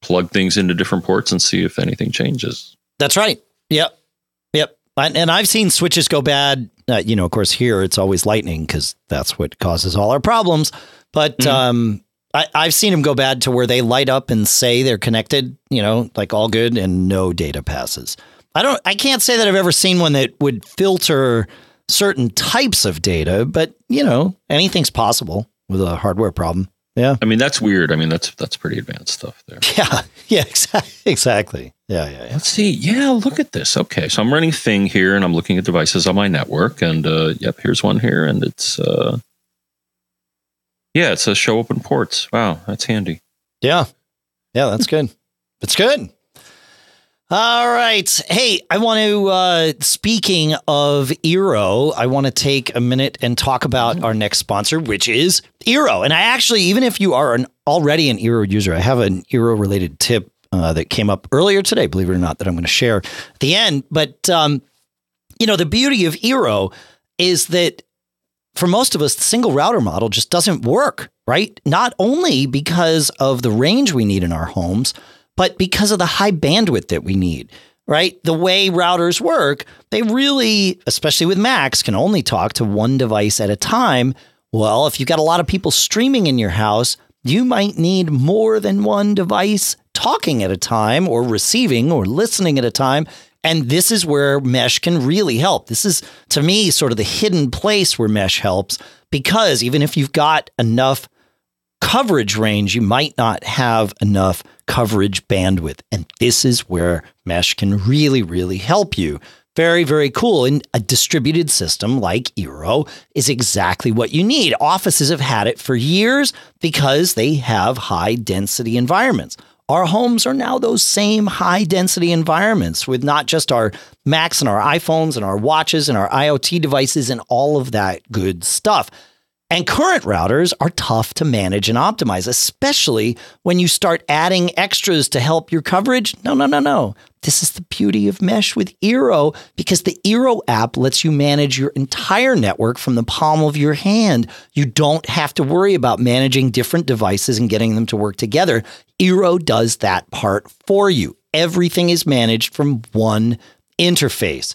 plug things into different ports and see if anything changes. That's right. Yep. Yep. And, and I've seen switches go bad. Uh, you know, of course, here it's always lightning because that's what causes all our problems. But Mhm. um, I, I've seen them go bad to where they light up and say they're connected, you know, like all good and no data passes. I don't, I can't say that I've ever seen one that would filter certain types of data, but you know, anything's possible with a hardware problem. Yeah. I mean, that's weird. I mean, that's that's pretty advanced stuff there. Yeah. Yeah. Exactly. Exactly. Yeah. Yeah. Yeah. Let's see. Yeah, look at this. Okay, so I'm running Fing here, and I'm looking at devices on my network, and uh, yep, here's one here, and it's uh, yeah, it says show open ports. Wow, that's handy. Yeah. Yeah, that's good. That's good. All right. Hey, I want to, uh, speaking of Eero, I want to take a minute and talk about our next sponsor, which is Eero. And I actually, even if you are an, already an Eero user, I have an Eero related tip uh, that came up earlier today, believe it or not, that I'm going to share at the end. But, um, you know, the beauty of Eero is that for most of us, the single router model just doesn't work, right? Not only because of the range we need in our homes, but because of the high bandwidth that we need, right? The way routers work, they really, especially with Macs, can only talk to one device at a time. Well, if you've got a lot of people streaming in your house, you might need more than one device talking at a time or receiving or listening at a time. And this is where mesh can really help. This is, to me, sort of the hidden place where mesh helps because even if you've got enough coverage range, you might not have enough coverage bandwidth. And this is where mesh can really, really help you. Very, very cool. And a distributed system like Eero is exactly what you need. Offices have had it for years because they have high density environments. Our homes are now those same high density environments with not just our Macs and our iPhones and our watches and our IoT devices and all of that good stuff. And current routers are tough to manage and optimize, especially when you start adding extras to help your coverage. No, no, no, no. This is the beauty of Mesh with Eero because the Eero app lets you manage your entire network from the palm of your hand. You don't have to worry about managing different devices and getting them to work together. Eero does that part for you. Everything is managed from one interface.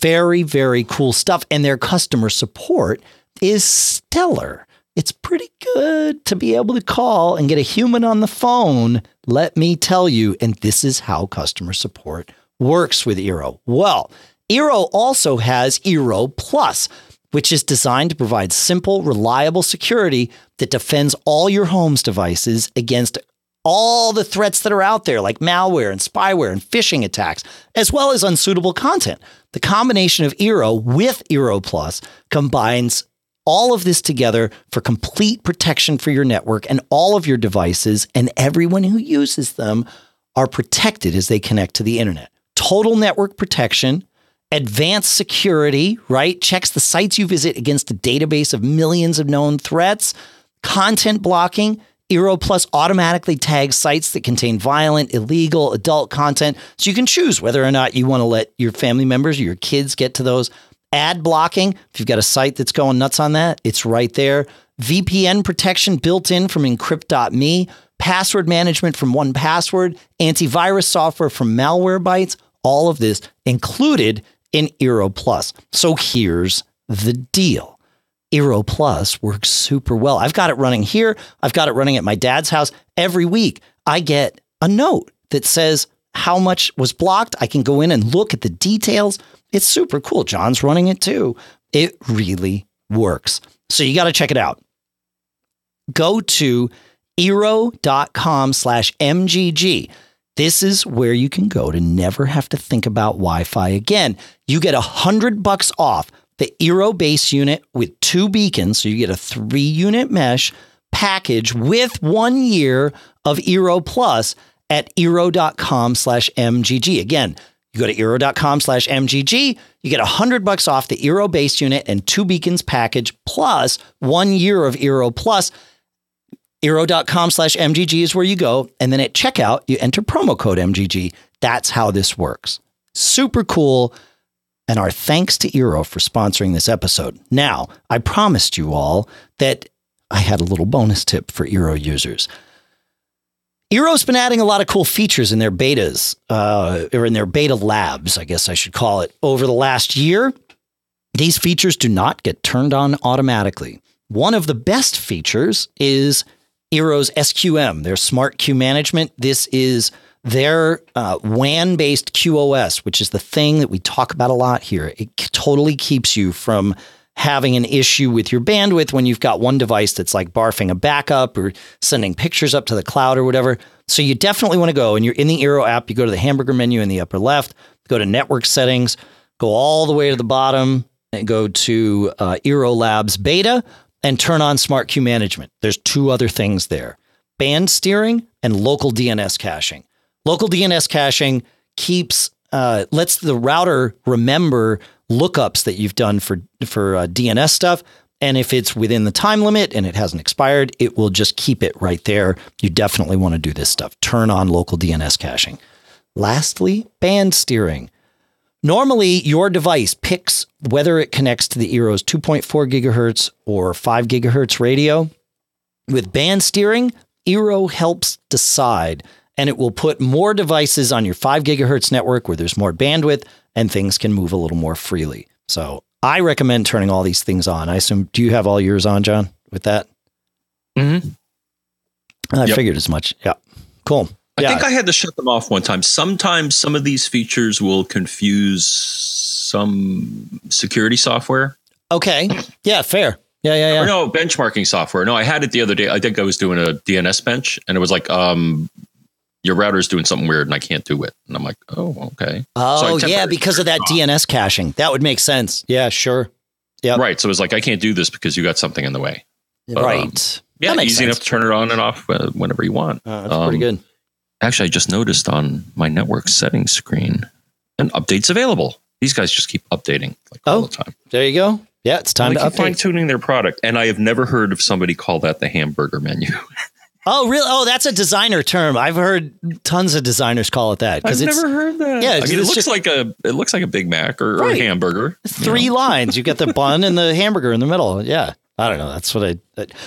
Very, very cool stuff. And their customer support is stellar. It's pretty good to be able to call and get a human on the phone. Let me tell you, and this is how customer support works with Eero. Well, Eero also has Eero Plus, which is designed to provide simple, reliable security that defends all your home's devices against all the threats that are out there, like malware and spyware and phishing attacks, as well as unsuitable content. The combination of Eero with Eero Plus combines all of this together for complete protection for your network and all of your devices, and everyone who uses them are protected as they connect to the internet. Total network protection, advanced security, right? Checks the sites you visit against a database of millions of known threats, content blocking. Eero Plus automatically tags sites that contain violent, illegal, adult content. So you can choose whether or not you want to let your family members or your kids get to those ad blocking. If you've got a site that's going nuts on that, it's right there. VPN protection built in from encrypt.me, password management from 1Password, antivirus software from Malwarebytes, all of this included in Eero Plus. So here's the deal. Eero Plus works super well. I've got it running here. I've got it running at my dad's house. Every week, I get a note that says how much was blocked. I can go in and look at the details. It's super cool. John's running it too. It really works. So you got to check it out. Go to eero.com slash MGG. This is where you can go to never have to think about Wi-Fi again. You get a hundred bucks off the Eero base unit with two beacons. So you get a three unit mesh package with one year of Eero Plus at eero.com slash MGG. Again, you go to eero.com slash MGG, you get 100 bucks off the Eero base unit and two beacons package plus one year of Eero Plus. Eero.com slash MGG is where you go. And then at checkout, you enter promo code MGG. That's how this works. Super cool. And our thanks to Eero for sponsoring this episode. Now, I promised you all that I had a little bonus tip for Eero users. Eero's been adding a lot of cool features in their betas, uh, or in their beta labs, I guess I should call it, over the last year. These features do not get turned on automatically. One of the best features is Eero's SQM, their smart queue management. This is their uh, WAN based QoS, which is the thing that we talk about a lot here. It totally keeps you from having an issue with your bandwidth when you've got one device that's like barfing a backup or sending pictures up to the cloud or whatever. So you definitely want to go and you're in the Eero app, you go to the hamburger menu in the upper left, go to network settings, go all the way to the bottom and go to uh, Eero Labs beta and turn on smart queue management. There's two other things there. Band steering and local DNS caching. Local DNS caching keeps uh, lets the router remember lookups that you've done for for uh, DNS stuff. And if it's within the time limit and it hasn't expired, it will just keep it right there. You definitely want to do this stuff. Turn on local DNS caching. Lastly, band steering. Normally, your device picks whether it connects to the Eero's 2.4 gigahertz or 5 gigahertz radio. With band steering, Eero helps decide, and it will put more devices on your 5 gigahertz network where there's more bandwidth and things can move a little more freely. So I recommend turning all these things on. I assume, do you have all yours on, John, with that? Mm-hmm. I Yep. figured as much. Yeah. Cool. I Yeah. think I had to shut them off one time. Sometimes some of these features will confuse some security software. Okay. Yeah, fair. Yeah, yeah, yeah. Or no, benchmarking software. No, I had it the other day. I think I was doing a DNS bench and it was like, um, your router is doing something weird and I can't do it. And I'm like, oh, okay. Oh, So yeah, because of that DNS caching. That would make sense. Yeah, sure. Yeah. Right. So it's like, I can't do this because you got something in the way. Um, right. Yeah, That makes easy enough to turn it on and off uh, whenever you want. Uh, that's pretty Um, good. Actually, I just noticed on my network settings screen an update's available. These guys just keep updating like all Oh, the time. There you go. Yeah, it's time to keep Fine tuning their product, and I have never heard of somebody call that the hamburger menu. Oh, really? Oh, that's a designer term. I've heard tons of designers call it that I've never heard that. Yeah, I mean, it looks just- like a it looks like a Big Mac or, or a hamburger. you three know. lines. You get the bun and the hamburger in the middle. Yeah, I don't know. That's what I.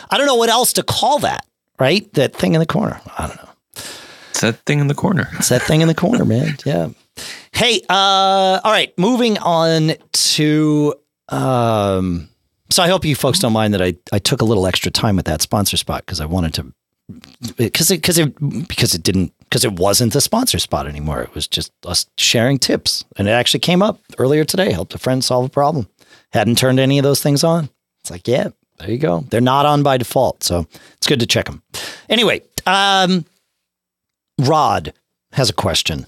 I don't know what else to call that. Right, that thing in the corner. I don't know. It's that thing in the corner. It's that thing in the corner, man. Yeah. Hey, uh, all right. Moving on to. Um, so I hope you folks don't mind that I, I took a little extra time with that sponsor spot because I wanted to because it because it because it didn't because it wasn't the sponsor spot anymore. It was just us sharing tips, and it actually came up earlier today. Helped a friend solve a problem. Hadn't turned any of those things on. It's like, yeah, there you go. They're not on by default, so it's good to check them. Anyway, um, Rod has a question.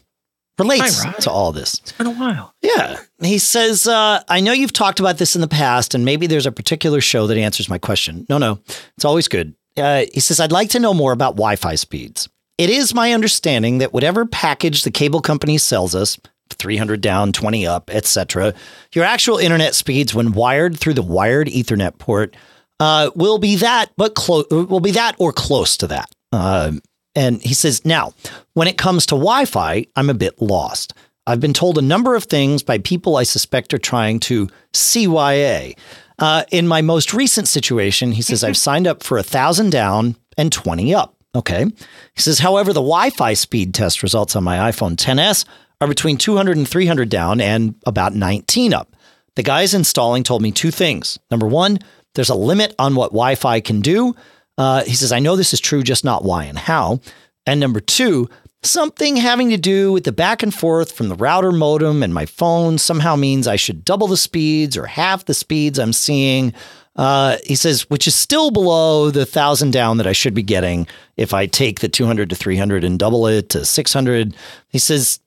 Relates Hi, to all this. It's been a while. Yeah. He says, uh, I know you've talked about this in the past, and maybe there's a particular show that answers my question. No, no, it's always good. Uh, he says, I'd like to know more about Wi Fi speeds. It is my understanding that whatever package the cable company sells us, 300 down, 20 up, etc., your actual internet speeds when wired through the wired Ethernet port uh, will be that, but close will be that or close to that. Um, and he says, now, when it comes to Wi Fi, I'm a bit lost. I've been told a number of things by people I suspect are trying to CYA. Uh, in my most recent situation, he says, I've signed up for a thousand down and 20 up. Okay. He says, however, the Wi Fi speed test results on my iPhone 10s are between 200 and 300 down and about 19 up. The guys installing told me two things. Number one, there's a limit on what Wi Fi can do. Uh, he says, I know this is true, just not why and how. And number two, something having to do with the back and forth from the router modem and my phone somehow means I should double the speeds or half the speeds I'm seeing. Uh, he says, which is still below the thousand down that I should be getting if I take the 200 to 300 and double it to 600. He says,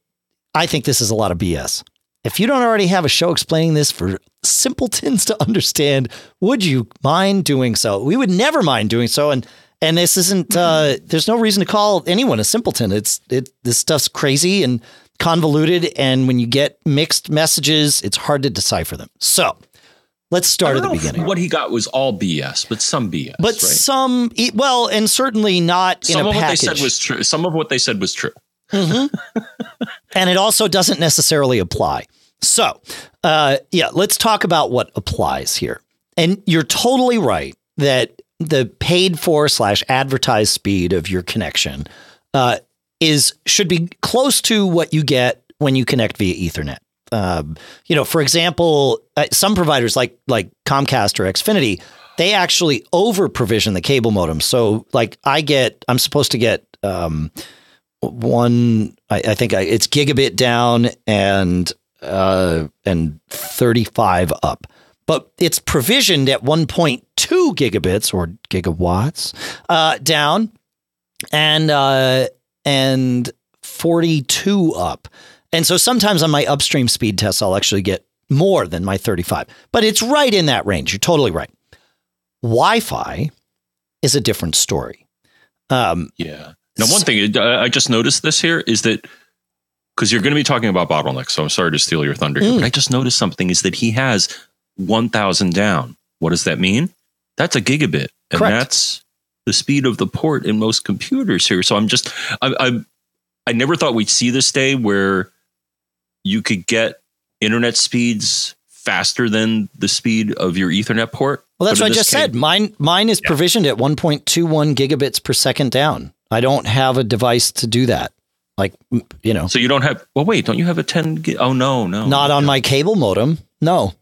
I think this is a lot of BS. If you don't already have a show explaining this for simpletons to understand, would you mind doing so? We would never mind doing so. And and this isn't. Uh, there's no reason to call anyone a simpleton. It's it. This stuff's crazy and convoluted, and when you get mixed messages, it's hard to decipher them. So let's start at the beginning. What he got was all BS, but some BS. But right? some, well, and certainly not in some a of what they said was true. Some of what they said was true. Mhm. and it also doesn't necessarily apply. So, uh, yeah, let's talk about what applies here. And you're totally right that the paid for slash advertised speed of your connection uh, is should be close to what you get when you connect via Ethernet. Um, you know, for example, uh, some providers like like Comcast or Xfinity, they actually over provision the cable modem. So, like, I get, I'm supposed to get um, one. I, I think I, it's gigabit down and uh, and 35 up, but it's provisioned at 1.2 gigabits or gigawatts uh, down and uh, and 42 up. And so sometimes on my upstream speed tests, I'll actually get more than my 35, but it's right in that range. You're totally right. Wi Fi is a different story. Um, Yeah. Now, one thing uh, I just noticed this here is that because you're going to be talking about bottlenecks, so I'm sorry to steal your thunder. here, Mm. But I just noticed something is that he has 1,000 down. What does that mean? That's a gigabit, and Correct. that's the speed of the port in most computers here. So I'm just, I, I, I never thought we'd see this day where you could get internet speeds faster than the speed of your Ethernet port. Well, that's what I just said. Mine mine is Yeah. provisioned at 1.21 gigabits per second down. I don't have a device to do that. Like you know, So you don't have. Well, wait, don't you have a 10? Gig? Oh no, no, not on my cable modem. No,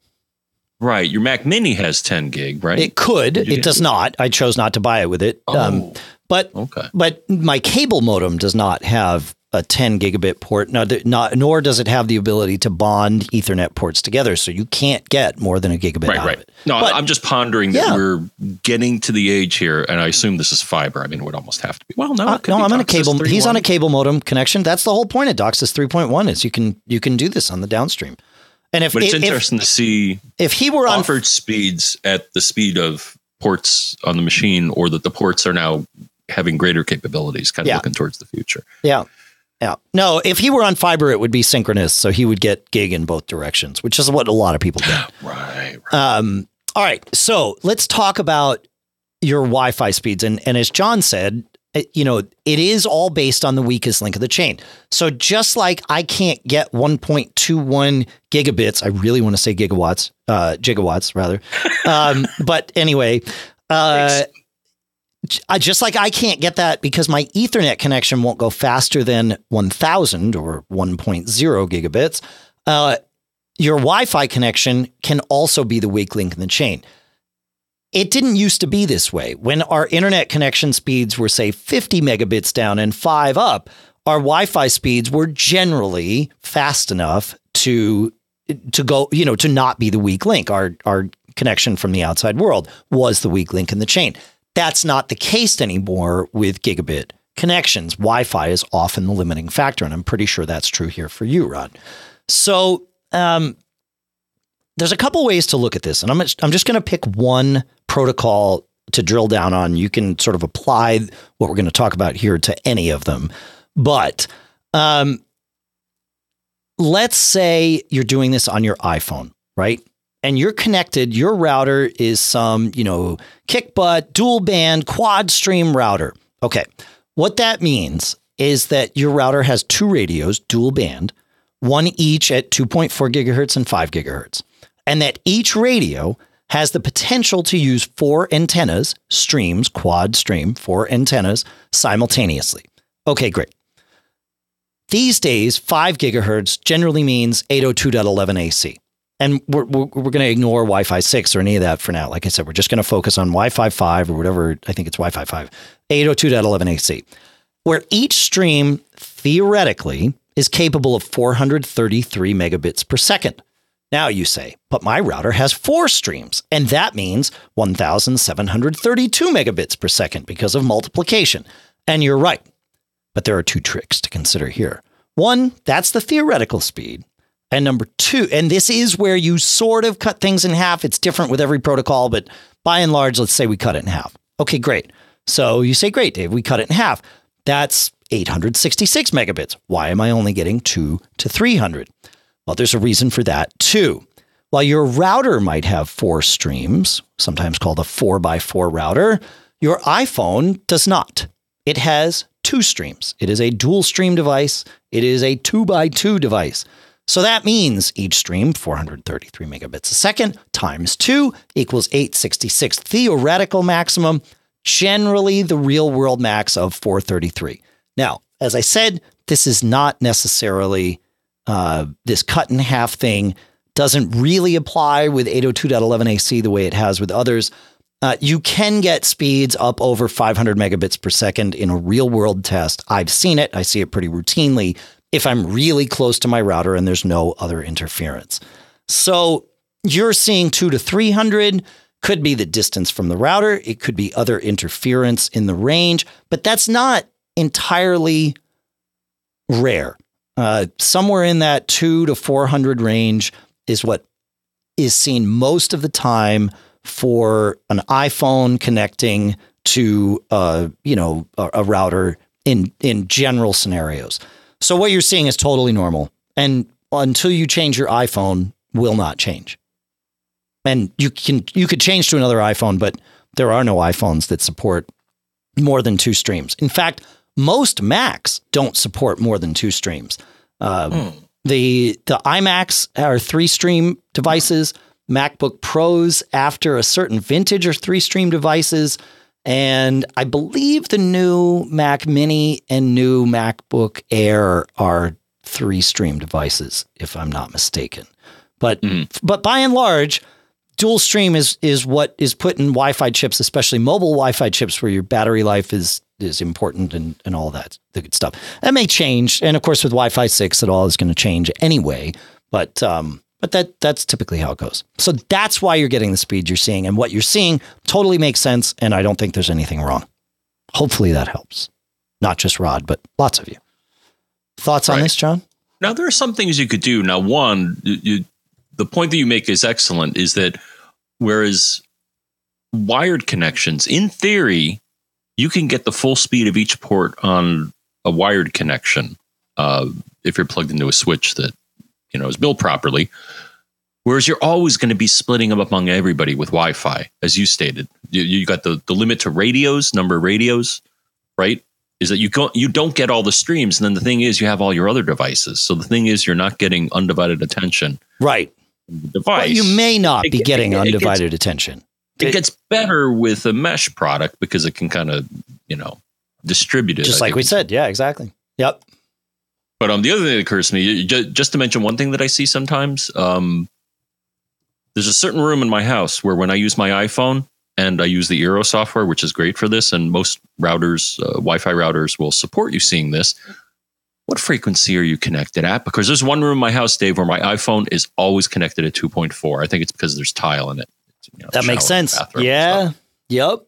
Right, your Mac Mini has 10 gig, right? it could. It does not. I chose not to buy it with it. oh, Um, But Okay. but my cable modem does not have a 10 gigabit port, no, not, nor does it have the ability to bond Ethernet ports together. So you can't get more than a gigabit Right, out right. of it. No, But- I'm just pondering that Yeah. we're getting to the age here, and I assume this is fiber. I mean, it would almost have to be. Well, no, Uh, it could no, I'm on a cable. He's on a cable modem connection. That's the whole point of DOCSIS 3.1 is you can you can do this on the downstream. And if But it's if, interesting to see if he were on offered speeds at the speed of ports on the machine, or that the ports are now having greater capabilities, kind of Yeah. looking towards the future. Yeah. Yeah. No, if he were on fiber, it would be synchronous. So he would get gig in both directions, which is what a lot of people get. Right. right. Um, all right. So let's talk about your Wi Fi speeds. And, and as John said, you know, it is all based on the weakest link of the chain. So just like I can't get 1.21 gigabits, I really want to say gigawatts, uh, gigawatts rather. Um, but anyway, uh, I just like I can't get that because my Ethernet connection won't go faster than 1000 or 1.0 gigabits. Uh, your Wi Fi connection can also be the weak link in the chain. It didn't used to be this way. When our internet connection speeds were, say, 50 megabits down and five up, our Wi Fi speeds were generally fast enough to to go, you know, to not be the weak link. Our our connection from the outside world was the weak link in the chain. That's not the case anymore with gigabit connections. Wi-Fi is often the limiting factor, and I'm pretty sure that's true here for you, Rod. So um, there's a couple ways to look at this, and I'm I'm just going to pick one protocol to drill down on. You can sort of apply what we're going to talk about here to any of them, but um, let's say you're doing this on your iPhone, right? And you're connected, your router is some, you know, kick butt, dual band, quad stream router. Okay. What that means is that your router has two radios, dual band, one each at 2.4 gigahertz and 5 gigahertz. And that each radio has the potential to use four antennas, streams, quad stream, four antennas simultaneously. Okay, great. These days, 5 gigahertz generally means 802.11 AC. And we're, we're, going to ignore Wi Fi 6 or any of that for now. Like I said, we're just going to focus on Wi Fi 5 or whatever. I think it's Wi Fi 5, 802.11 AC, where each stream theoretically is capable of 433 megabits per second. Now you say, but my router has four streams, and that means 1,732 megabits per second because of multiplication. And you're right. But there are two tricks to consider here. One, that's the theoretical speed. And number two, and this is where you sort of cut things in half. It's different with every protocol, but by and large, let's say we cut it in half. Okay, great. So you say, great, Dave, we cut it in half. That's 866 megabits. Why am I only getting two to 300? Well, there's a reason for that too. While your router might have four streams, sometimes called a four by four router, your iPhone does not. It has two streams. It is a dual stream device. It is a two by two device. So that means each stream, 433 megabits a second, times two equals 866 theoretical maximum, generally the real world max of 433. Now, as I said, this is not necessarily uh, this cut in half thing doesn't really apply with 802.11 AC the way it has with others. Uh, you can get speeds up over 500 megabits per second in a real world test. I've seen it. I see it pretty routinely if I'm really close to my router and there's no other interference. So you're seeing two to 300 could be the distance from the router. It could be other interference in the range, but that's not entirely rare. Uh, somewhere in that two to 400 range is what is seen most of the time for an iPhone connecting to, uh, you know, a, a router in in general scenarios. So what you're seeing is totally normal, and until you change your iPhone, will not change. And you can you could change to another iPhone, but there are no iPhones that support more than two streams. In fact, most Macs don't support more than two streams. Uh, Hmm. The the iMacs are three stream devices. MacBook Pros after a certain vintage are three stream devices. And I believe the new Mac Mini and new MacBook Air are three stream devices, if I'm not mistaken. But Mhm. but by and large, dual stream is is what is put in Wi-Fi chips, especially mobile Wi-Fi chips, where your battery life is is important and, and all that the good stuff. That may change, and of course with Wi-Fi six, it all is going to change anyway. But um, but that that's typically how it goes. So that's why you're getting the speed you're seeing, and what you're seeing totally makes sense. And I don't think there's anything wrong. Hopefully that helps. Not just Rod, but lots of you. Thoughts on this, John? Now there are some things you could do. Now, one, you, the point that you make is excellent. Is that whereas wired connections, in theory, you can get the full speed of each port on a wired connection uh, if you're plugged into a switch that you know is built properly. Whereas you're always going to be splitting them among everybody with Wi-Fi, as you stated. You, you got the the limit to radios, number of radios, right? Is that you go you don't get all the streams, and then the thing is you have all your other devices. So the thing is you're not getting undivided attention. Right. Device. Well, you may not It be getting it- it gets- undivided attention. It gets better with a mesh product because it can kind of you know distribute it. Just I like think. we said. Yeah, exactly. Yep. But um, the other thing that occurs to me, just to mention one thing that I see sometimes, um, there's a certain room in my house where when I use my iPhone and I use the Eero software, which is great for this, and most routers, uh, Wi-Fi routers, will support you seeing this. What frequency are you connected at? Because there's one room in my house, Dave, where my iPhone is always connected at 2.4. I think it's because there's tile in it. You know, That makes sense. Yeah. stuff. Yep.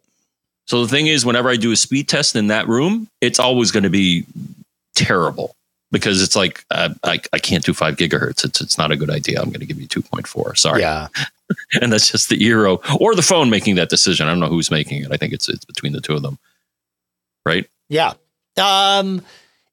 So the thing is, whenever I do a speed test in that room, it's always going to be terrible because it's like uh, I, I can't do five gigahertz. It's it's not a good idea. I'm going to give you two point four. Sorry, Yeah. and that's just the Eero or the phone making that decision. I don't know who's making it. I think it's it's between the two of them, right? Yeah. Um,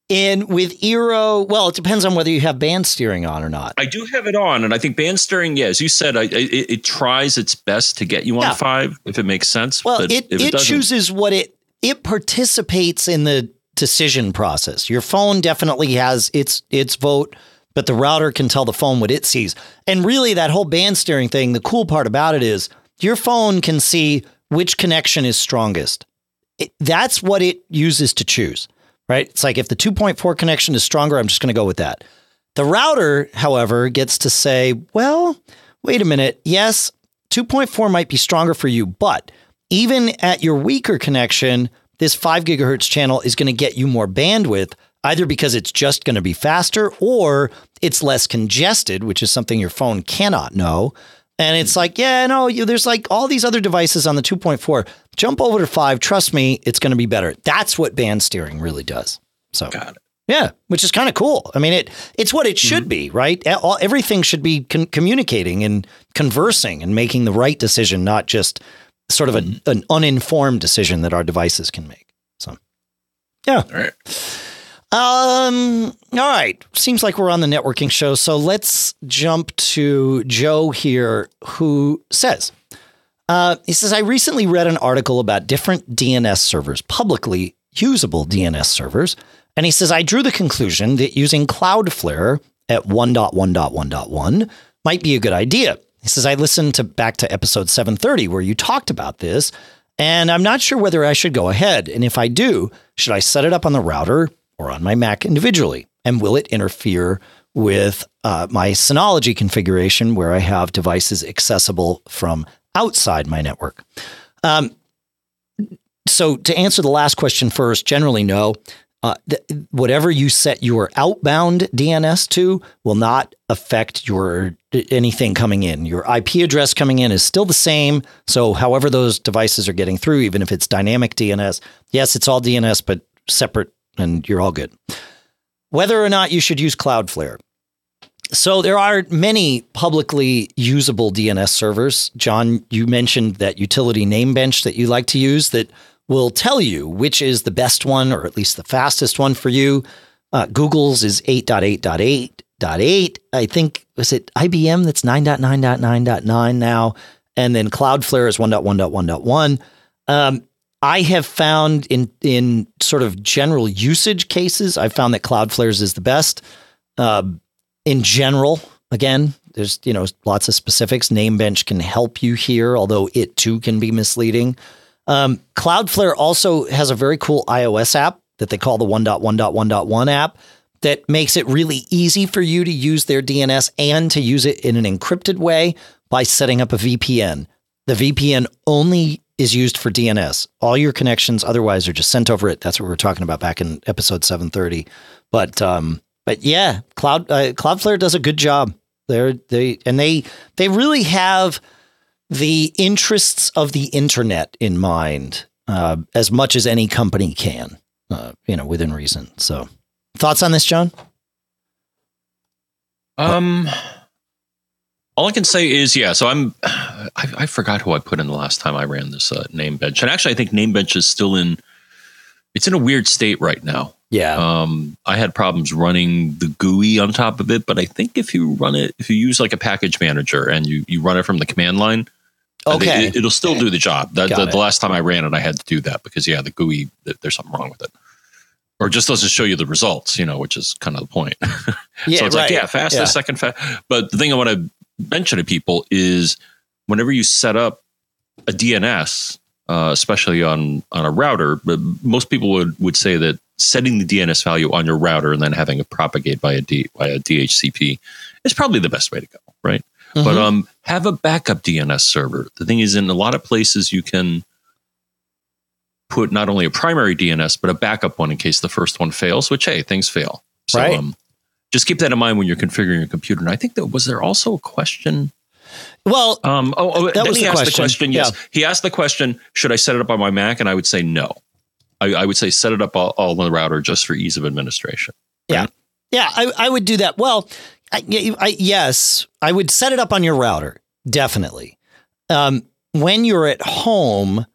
and with Eero, well, it depends on whether you have band steering on or not. I do have it on, and I think band steering, yeah, as you said, I, it, it tries its best to get you on Yeah. five if it makes sense. Well, but it, it, doesn't- chooses what it it participates in the decision process. Your phone definitely has its its vote, but the router can tell the phone what it sees. And really that whole band steering thing, the cool part about it is your phone can see which connection is strongest. It, that's what it uses to choose, right? It's like if the 2.4 connection is stronger, I'm just going to go with that. The router, however, gets to say, well, wait a minute. Yes, 2.4 might be stronger for you, but even at your weaker connection, this 5 gigahertz channel is going to get you more bandwidth, either because it's just going to be faster or it's less congested, which is something your phone cannot know. And it's like, yeah, no, you, there's like all these other devices on the 2.4. Jump over to 5. Trust me, it's going to be better. That's what band steering really does. So, yeah, which is kind of cool. I mean, it it's what it should mm-hmm. be, right? All- Everything should be con- communicating and conversing and making the right decision, not just sort of an, mm-hmm. an uninformed decision that our devices can make. So, yeah. All right. Um. All right. Seems like we're on the networking show, so let's jump to Joe here, who says, uh, he says, I recently read an article about different DNS servers, publicly usable DNS servers, and he says I drew the conclusion that using Cloudflare at 1.1.1.1 might be a good idea. He says I listened to back to episode 730 where you talked about this, and I'm not sure whether I should go ahead. And if I do, should I set it up on the router or on my Mac individually? And will it interfere with uh, my Synology configuration where I have devices accessible from outside my network? Um, so, to answer the last question first, generally no. Uh, th- whatever you set your outbound DNS to will not affect your anything coming in. Your IP address coming in is still the same. So, however those devices are getting through, even if it's dynamic DNS, yes, it's all DNS, but separate, and you're all good. Whether or not you should use Cloudflare. So there are many publicly usable DNS servers. John, you mentioned that utility Namebench that you like to use that will tell you which is the best one or at least the fastest one for you. Uh, Google's is 8.8.8.8. I think, was it IBM that's 9.9.9.9 now? And then Cloudflare is 1.1.1.1. Um, I have found in in sort of general usage cases, I've found that Cloudflare's is the best. Uh, in general, again, there's you know lots of specifics. Namebench can help you here, although it too can be misleading. Um, Cloudflare also has a very cool iOS app that they call the 1.1.1.1 app that makes it really easy for you to use their DNS and to use it in an encrypted way by setting up a VPN. The VPN only is used for DNS. All your connections otherwise are just sent over it. That's what we were talking about back in episode 730. But um, but yeah, Cloud uh, Cloudflare does a good job. They're they and they they really have the interests of the internet in mind uh, as much as any company can, uh, you know, within reason. So, thoughts on this, John? Um, all I can say is, yeah. So I'm, I, I forgot who I put in the last time I ran this uh, Namebench, and actually, I think Namebench is still in. It's in a weird state right now. Yeah. Um, I had problems running the GUI on top of it, but I think if you run it, if you use like a package manager and you you run it from the command line, okay, it, will still do the job. The, the, the, last time I ran it, I had to do that because yeah, the GUI, there's something wrong with it or just doesn't show you the results, you know, which is kind of the point. yeah, so it's right. like, yeah, fastest, yeah. second fast. But the thing I want to mention to people is whenever you set up a DNS, uh, especially on on a router, but most people would would say that setting the DNS value on your router and then having it propagate by a D by a DHCP is probably the best way to go, right? Mm-hmm. But um, have a backup DNS server. The thing is, in a lot of places, you can put not only a primary DNS but a backup one in case the first one fails. Which hey, things fail. So right. um, just keep that in mind when you're configuring your computer. And I think that was there also a question. Well, um, oh, oh that was he the asked question. the question. Yes, yeah. he asked the question: Should I set it up on my Mac? And I would say no. I, I would say set it up all, all, on the router just for ease of administration. Right? Yeah, yeah, I, I would do that. Well, I, I, yes, I would set it up on your router definitely. Um, when you're at home,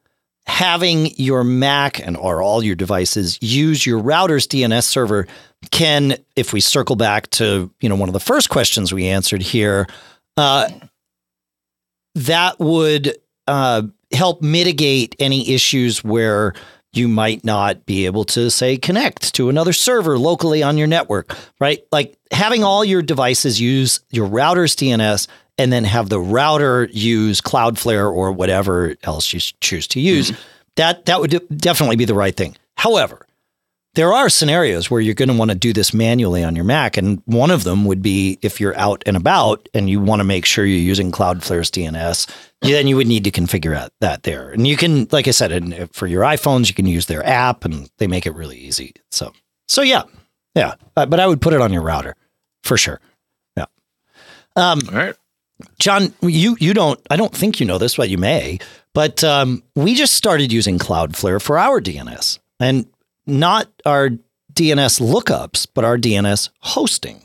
having your Mac and or all your devices use your router's DNS server can, if we circle back to you know one of the first questions we answered here, uh, that would uh, help mitigate any issues where you might not be able to say connect to another server locally on your network, right? Like having all your devices use your router's DNS and then have the router use Cloudflare or whatever else you choose to use, mm-hmm. that that would definitely be the right thing. However, there are scenarios where you're going to want to do this manually on your Mac, and one of them would be if you're out and about and you want to make sure you're using Cloudflare's DNS, then you would need to configure that there. And you can, like I said, for your iPhones, you can use their app, and they make it really easy. So, so yeah, yeah, but I would put it on your router for sure. Yeah. Um, All right. John, you you don't I don't think you know this, but you may. But um, we just started using Cloudflare for our DNS, and not our DNS lookups, but our DNS hosting.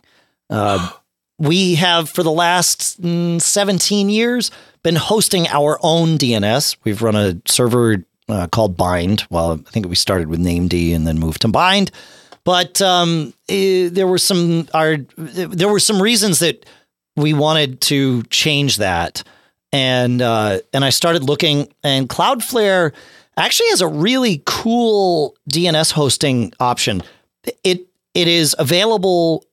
Uh, we have for the last mm, 17 years been hosting our own DNS. We've run a server uh, called Bind. Well, I think we started with NameD and then moved to Bind. But um, it, there were some our there were some reasons that we wanted to change that. And uh, and I started looking, and Cloudflare actually has a really cool DNS hosting option. It it is available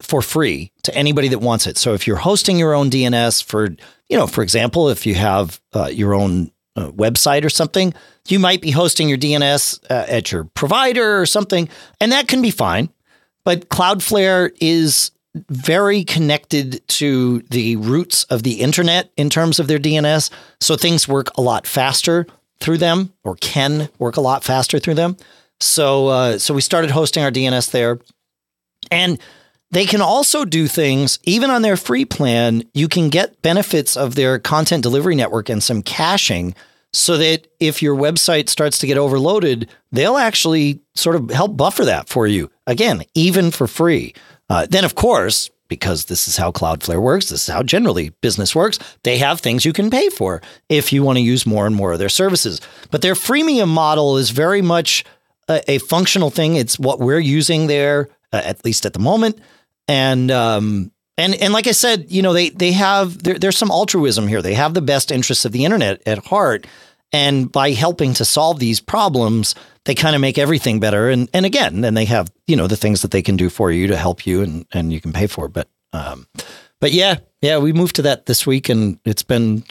for free to anybody that wants it. So if you're hosting your own DNS for, you know, for example, if you have uh, your own uh, website or something, you might be hosting your DNS uh, at your provider or something, and that can be fine. But Cloudflare is very connected to the roots of the internet in terms of their DNS. So things work a lot faster through them or can work a lot faster through them. So, uh, so we started hosting our DNS there. And they can also do things, even on their free plan, you can get benefits of their content delivery network and some caching so that if your website starts to get overloaded, they'll actually sort of help buffer that for you. Again, even for free. Uh, then, of course, because this is how Cloudflare works, this is how generally business works, they have things you can pay for if you want to use more and more of their services. But their freemium model is very much a, a functional thing. It's what we're using there, uh, at least at the moment. And um, and and like I said, you know, they they have there, there's some altruism here. They have the best interests of the internet at heart. And by helping to solve these problems, they kind of make everything better. And and again, then they have you know the things that they can do for you to help you, and and you can pay for. But um, but yeah, yeah, we moved to that this week, and it's been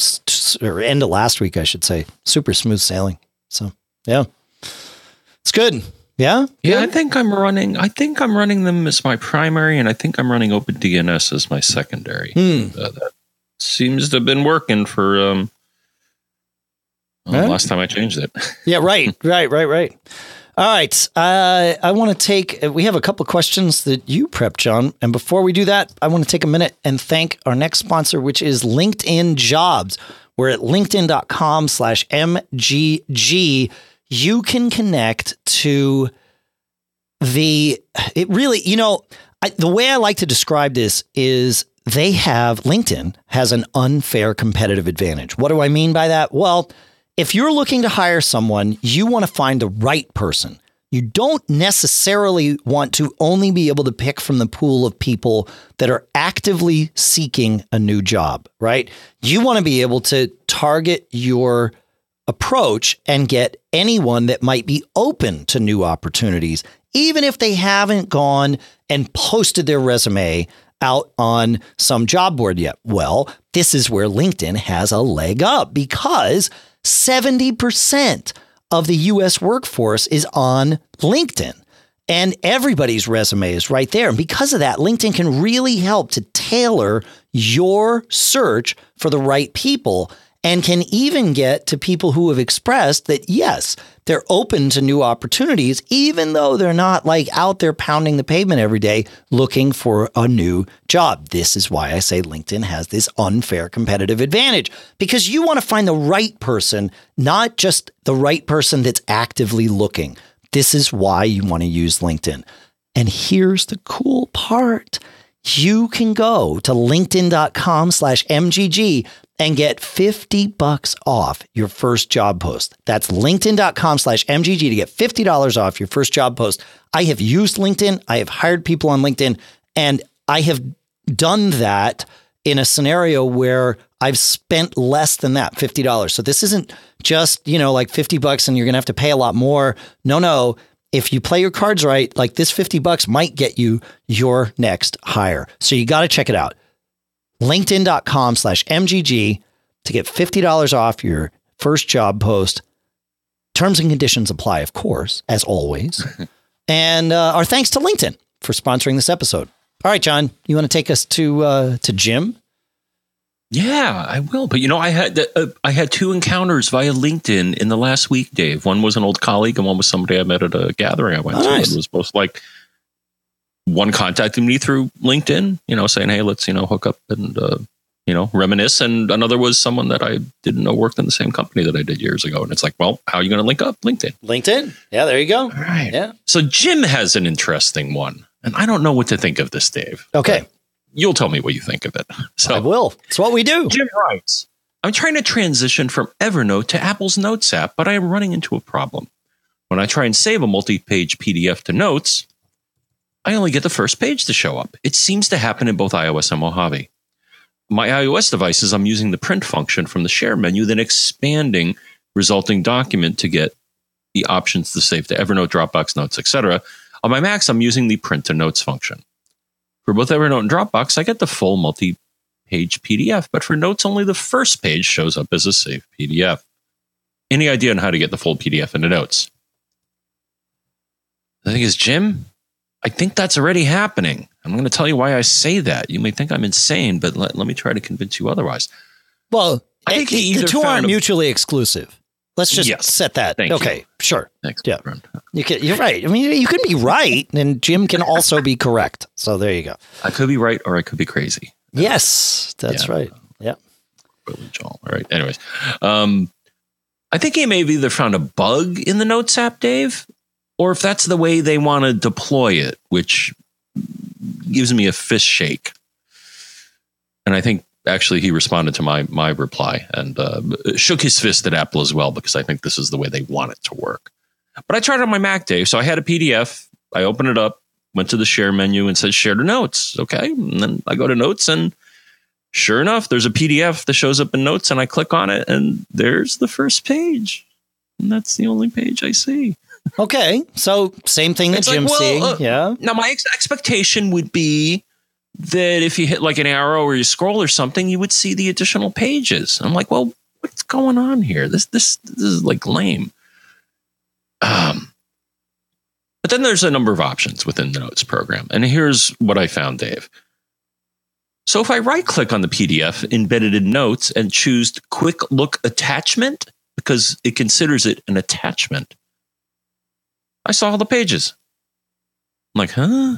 or end of last week, I should say, super smooth sailing. So yeah, it's good. Yeah, yeah. I think I'm running. I think I'm running them as my primary, and I think I'm running OpenDNS as my secondary. Hmm. Uh, that seems to have been working for um, Well. Last time I changed it. yeah, right, right, right, right. All right. Uh, I want to take, we have a couple questions that you prepped, John. And before we do that, I want to take a minute and thank our next sponsor, which is LinkedIn Jobs. We're at linkedin.com slash MGG. You can connect to the, it really, you know, I, the way I like to describe this is they have, LinkedIn has an unfair competitive advantage. What do I mean by that? Well, if you're looking to hire someone, you want to find the right person. You don't necessarily want to only be able to pick from the pool of people that are actively seeking a new job, right? You want to be able to target your approach and get anyone that might be open to new opportunities, even if they haven't gone and posted their resume out on some job board yet. Well, this is where LinkedIn has a leg up because 70% of the US workforce is on LinkedIn. And everybody's resume is right there. And because of that, LinkedIn can really help to tailor your search for the right people and can even get to people who have expressed that, yes, they're open to new opportunities, even though they're not like out there pounding the pavement every day looking for a new job. This is why I say LinkedIn has this unfair competitive advantage because you want to find the right person, not just the right person that's actively looking. This is why you want to use LinkedIn. And here's the cool part. You can go to linkedin.com slash MGG and get 50 bucks off your first job post. That's linkedin.com slash MGG to get $50 off your first job post. I have used LinkedIn. I have hired people on LinkedIn and I have done that in a scenario where I've spent less than that, $50. So this isn't just, you know, like 50 bucks and you're going to have to pay a lot more. No, no. If you play your cards right, like this 50 bucks might get you your next hire. So you got to check it out linkedin.com slash MGG to get $50 off your first job post. Terms and conditions apply, of course, as always. and uh, our thanks to LinkedIn for sponsoring this episode. All right, John, you want to take us to uh, to Jim? Yeah, I will. But you know, I had uh, I had two encounters via LinkedIn in the last week, Dave. One was an old colleague, and one was somebody I met at a gathering I went oh, to. Nice. It was both like one contacted me through LinkedIn, you know, saying, "Hey, let's you know hook up and uh, you know reminisce." And another was someone that I didn't know worked in the same company that I did years ago. And it's like, well, how are you going to link up? LinkedIn. LinkedIn. Yeah, there you go. All right. Yeah. So Jim has an interesting one, and I don't know what to think of this, Dave. Okay. You'll tell me what you think of it. So I will. It's what we do. Jim writes. I'm trying to transition from Evernote to Apple's Notes app, but I am running into a problem. When I try and save a multi page PDF to Notes, I only get the first page to show up. It seems to happen in both iOS and Mojave. My iOS devices, I'm using the print function from the share menu, then expanding resulting document to get the options to save to Evernote, Dropbox, Notes, etc. On my Macs, I'm using the print to notes function. For both Evernote and Dropbox, I get the full multi page PDF, but for notes, only the first page shows up as a saved PDF. Any idea on how to get the full PDF into notes? The thing is, Jim, I think that's already happening. I'm going to tell you why I say that. You may think I'm insane, but let, let me try to convince you otherwise. Well, I think the two aren't a, mutually exclusive. Let's just yes, set that. okay, you. sure. Thanks, yeah, you can, you're right. I mean, you can be right, and Jim can also be correct. So there you go. I could be right, or I could be crazy. Yes, that's yeah. right. Yeah. All right. Anyways, um, I think he may have either found a bug in the Notes app, Dave, or if that's the way they want to deploy it, which gives me a fist shake. And I think actually he responded to my my reply and uh, shook his fist at Apple as well because I think this is the way they want it to work. But I tried on my Mac, Dave. So I had a PDF. I opened it up, went to the share menu, and said share to notes. Okay, and then I go to notes, and sure enough, there's a PDF that shows up in notes, and I click on it, and there's the first page, and that's the only page I see. Okay, so same thing that Jim's well, seeing. Uh, yeah. Now my ex- expectation would be that if you hit like an arrow or you scroll or something, you would see the additional pages. I'm like, well, what's going on here? This this this is like lame. Um, but then there's a number of options within the Notes program, and here's what I found, Dave. So if I right click on the PDF embedded in Notes and choose Quick Look Attachment, because it considers it an attachment. I saw all the pages. I'm like, huh?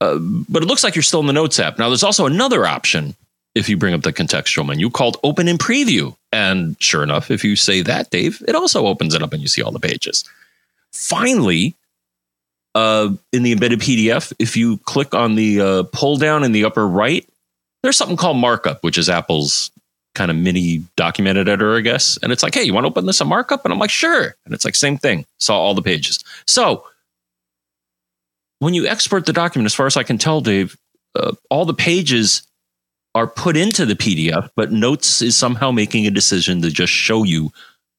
Uh, but it looks like you're still in the Notes app. Now, there's also another option if you bring up the contextual menu called Open in Preview. And sure enough, if you say that, Dave, it also opens it up and you see all the pages. Finally, uh, in the embedded PDF, if you click on the uh, pull down in the upper right, there's something called Markup, which is Apple's kind of mini document editor, I guess. And it's like, hey, you want to open this a markup? And I'm like, sure. And it's like, same thing. Saw all the pages. So when you export the document, as far as I can tell, Dave, uh, all the pages are put into the PDF, but Notes is somehow making a decision to just show you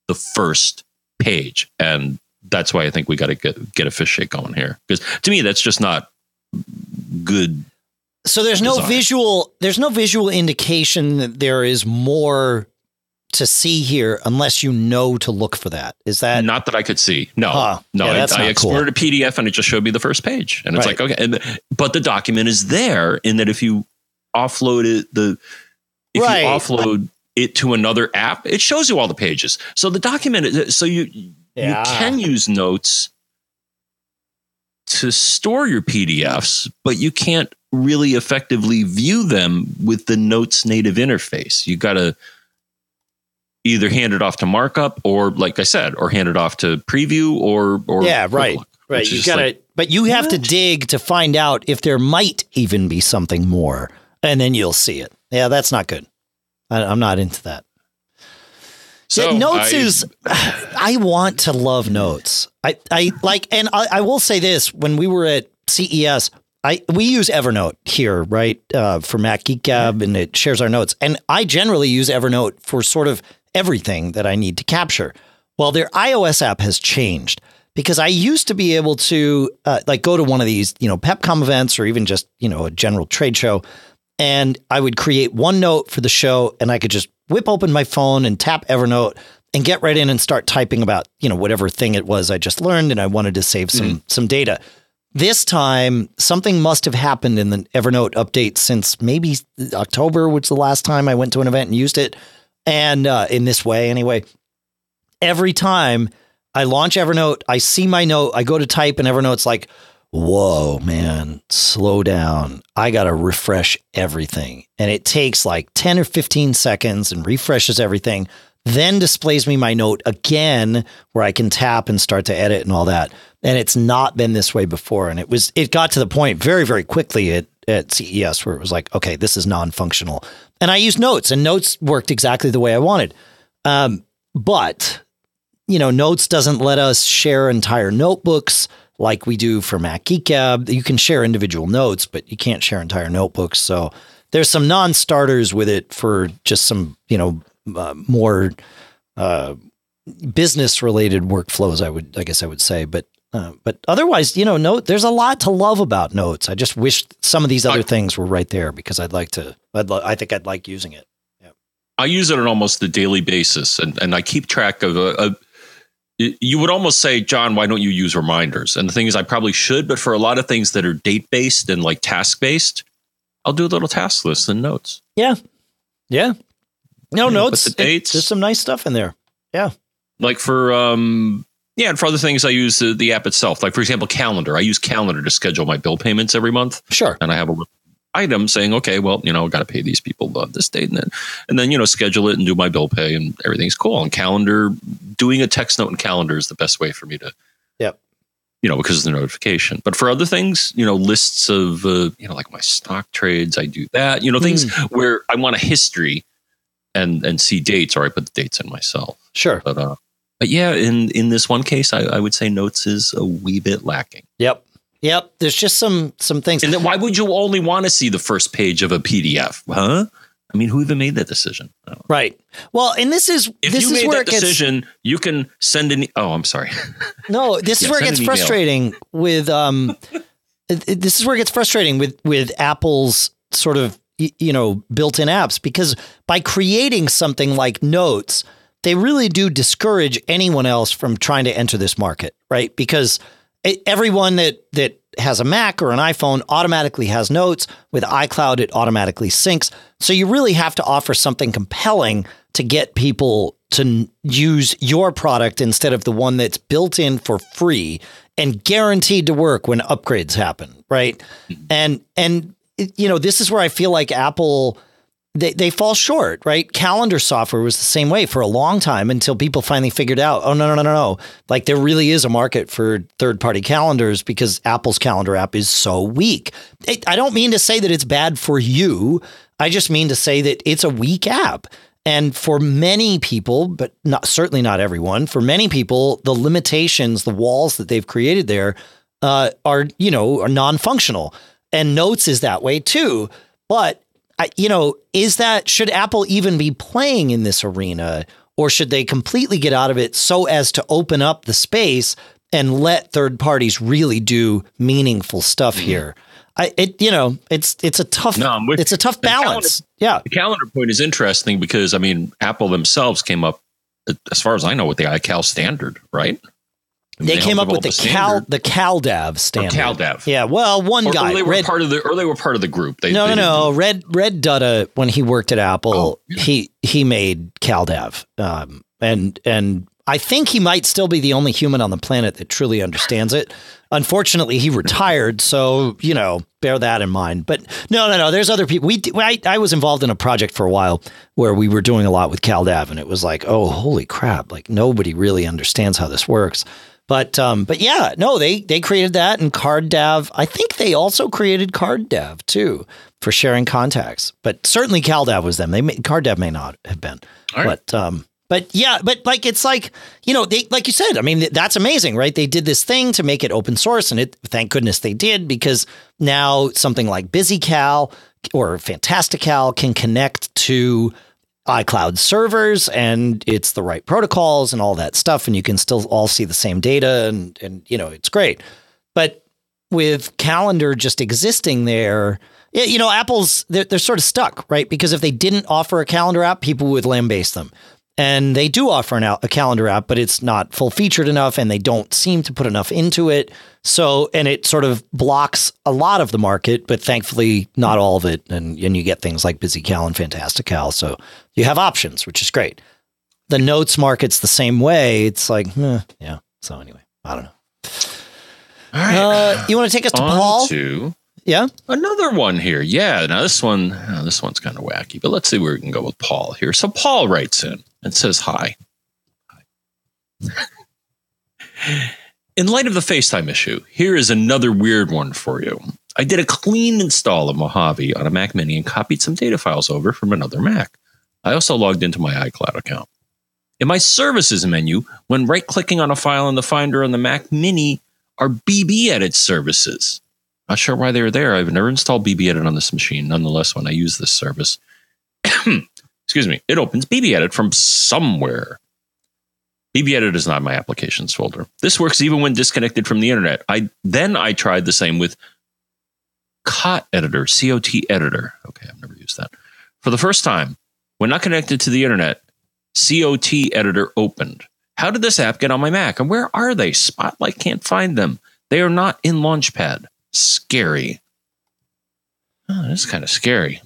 the first page. And that's why I think we got to get, get a fish shake going here. Because to me, that's just not good so there's no design. visual there's no visual indication that there is more to see here unless you know to look for that. Is that not that I could see? No, huh. no. Yeah, I, I exported cool. a PDF and it just showed me the first page, and it's right. like okay, and, but the document is there in that if you offload it, the if right. you offload it to another app, it shows you all the pages. So the document, uh, so you yeah. you can use notes to store your PDFs, but you can't really effectively view them with the Notes native interface. You got to either hand it off to markup or, like I said, or hand it off to preview or, or yeah, right, look, right. You got to, like, but you have what? to dig to find out if there might even be something more, and then you'll see it. Yeah, that's not good. I, I'm not into that. So yeah, notes I, is I want to love notes. I, I like and I, I, will say this when we were at CES, I we use Evernote here, right? Uh, for Mac Geek Gab and it shares our notes. And I generally use Evernote for sort of everything that I need to capture. Well, their iOS app has changed because I used to be able to uh, like go to one of these, you know, PepCom events or even just, you know, a general trade show and I would create one note for the show and I could just whip open my phone and tap Evernote and get right in and start typing about, you know, whatever thing it was I just learned and I wanted to save some mm. some data. This time, something must have happened in the Evernote update since maybe October, which was the last time I went to an event and used it. And uh, in this way, anyway, every time I launch Evernote, I see my note, I go to type, and Evernote's like, whoa, man, slow down. I got to refresh everything. And it takes like 10 or 15 seconds and refreshes everything, then displays me my note again where I can tap and start to edit and all that. And it's not been this way before. And it was, it got to the point very, very quickly at, at CES where it was like, okay, this is non functional. And I used notes and notes worked exactly the way I wanted. Um, but, you know, notes doesn't let us share entire notebooks like we do for Mac Geek Gab. You can share individual notes, but you can't share entire notebooks. So there's some non-starters with it for just some, you know, uh, more uh, business-related workflows. I would, I guess, I would say, but. Uh, but otherwise, you know, note there's a lot to love about notes. I just wish some of these other I, things were right there because I'd like to. I'd lo- I think I'd like using it. Yeah. I use it on almost a daily basis, and, and I keep track of a, a you would almost say, John, why don't you use reminders? And the thing is, I probably should, but for a lot of things that are date based and like task based, I'll do a little task list and notes. Yeah. Yeah. No notes. The dates. It, there's some nice stuff in there. Yeah. Like for, um, yeah, and for other things, I use the, the app itself. Like, for example, Calendar. I use Calendar to schedule my bill payments every month. Sure. And I have a item saying, okay, well, you know, I got to pay these people this date and then, and then, you know, schedule it and do my bill pay and everything's cool. And calendar, doing a text note in calendar is the best way for me to, yep. you know, because of the notification. But for other things, you know, lists of, uh, you know, like my stock trades, I do that, you know, things mm. where I want a history and, and see dates or I put the dates in myself. Sure. But, uh, but yeah, in, in this one case, I, I would say notes is a wee bit lacking. Yep. Yep, there's just some some things. And then why would you only want to see the first page of a PDF? Huh? I mean, who even made that decision? Right. Well, and this is if this you is made where that decision, gets, you can send an. Oh, I'm sorry. No, this yeah, is where it gets frustrating with um. this is where it gets frustrating with with Apple's sort of you know built-in apps because by creating something like Notes, they really do discourage anyone else from trying to enter this market, right? Because everyone that that has a Mac or an iPhone automatically has notes. With iCloud, it automatically syncs. So you really have to offer something compelling to get people to use your product instead of the one that's built in for free and guaranteed to work when upgrades happen, right? Mm-hmm. And and you know, this is where I feel like Apple they, they fall short, right? Calendar software was the same way for a long time until people finally figured out, oh no, no, no, no, no. Like there really is a market for third party calendars because Apple's calendar app is so weak. It, I don't mean to say that it's bad for you. I just mean to say that it's a weak app. And for many people, but not certainly not everyone, for many people, the limitations, the walls that they've created there uh, are, you know, are non-functional. And Notes is that way too. But I, you know, is that should Apple even be playing in this arena, or should they completely get out of it so as to open up the space and let third parties really do meaningful stuff mm-hmm. here? I, it, you know, it's it's a tough, no, it's a tough balance. Calendar, yeah, the calendar point is interesting because I mean, Apple themselves came up, as far as I know, with the iCal standard, right? They, they came up with the, the Cal the CalDAV standard. Or CalDAV. Yeah. Well, one or, guy. Or they were Red, part of the or they were part of the group. They, no, they no, no. Red Red Dutta when he worked at Apple, oh, yeah. he he made CalDAV. Um, and and I think he might still be the only human on the planet that truly understands it. Unfortunately, he retired, so you know, bear that in mind. But no, no, no. There's other people. We I, I was involved in a project for a while where we were doing a lot with CalDAV, and it was like, oh, holy crap! Like nobody really understands how this works. But um, but yeah, no, they they created that and CardDAV. I think they also created CardDAV too for sharing contacts. But certainly CalDAV was them. They may, CardDAV may not have been. Right. But um, but yeah, but like it's like you know they like you said. I mean that's amazing, right? They did this thing to make it open source, and it thank goodness they did because now something like BusyCal or Fantastical can connect to iCloud servers and it's the right protocols and all that stuff. And you can still all see the same data and, and you know, it's great. But with calendar just existing there, you know, Apple's, they're, they're sort of stuck, right? Because if they didn't offer a calendar app, people would lambaste them. And they do offer an, a calendar app, but it's not full featured enough and they don't seem to put enough into it. So, and it sort of blocks a lot of the market, but thankfully not all of it. And, and you get things like BusyCal and Fantastical. So you have options, which is great. The notes market's the same way. It's like, eh, yeah. So anyway, I don't know. All right. Uh, you want to take us to On Paul? To yeah. Another one here. Yeah. Now this one, oh, this one's kind of wacky, but let's see where we can go with Paul here. So Paul writes in and says hi. hi. in light of the FaceTime issue, here is another weird one for you. I did a clean install of Mojave on a Mac Mini and copied some data files over from another Mac. I also logged into my iCloud account. In my services menu, when right clicking on a file in the Finder on the Mac Mini are BBEdit services. Not sure why they're there. I've never installed BBEdit on this machine. Nonetheless, when I use this service, excuse me, it opens BBEdit from somewhere. BBEdit is not my applications folder. This works even when disconnected from the internet. I then I tried the same with CotEditor, COT Editor. Okay, I've never used that. For the first time, when not connected to the internet, COT Editor opened. How did this app get on my Mac? And where are they? Spotlight can't find them. They are not in Launchpad scary. Oh, that's kind of scary.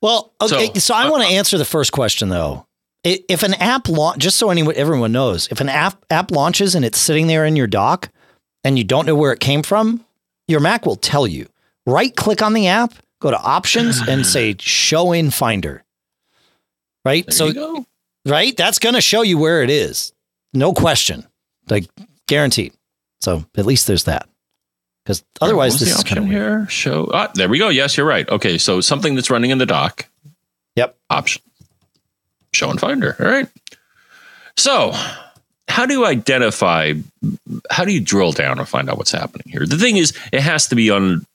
Well, okay, so, so I uh, want to answer the first question though. If an app launch, just so anyone everyone knows, if an app app launches and it's sitting there in your dock and you don't know where it came from, your Mac will tell you. Right click on the app, go to options and say show in finder. Right? There so right? That's going to show you where it is. No question. Like guaranteed. So at least there's that because otherwise this is kind of here. Show. Ah, there we go. Yes, you're right. Okay, so something that's running in the dock. Yep. Option. Show and finder. All right. So, how do you identify? How do you drill down and find out what's happening here? The thing is, it has to be on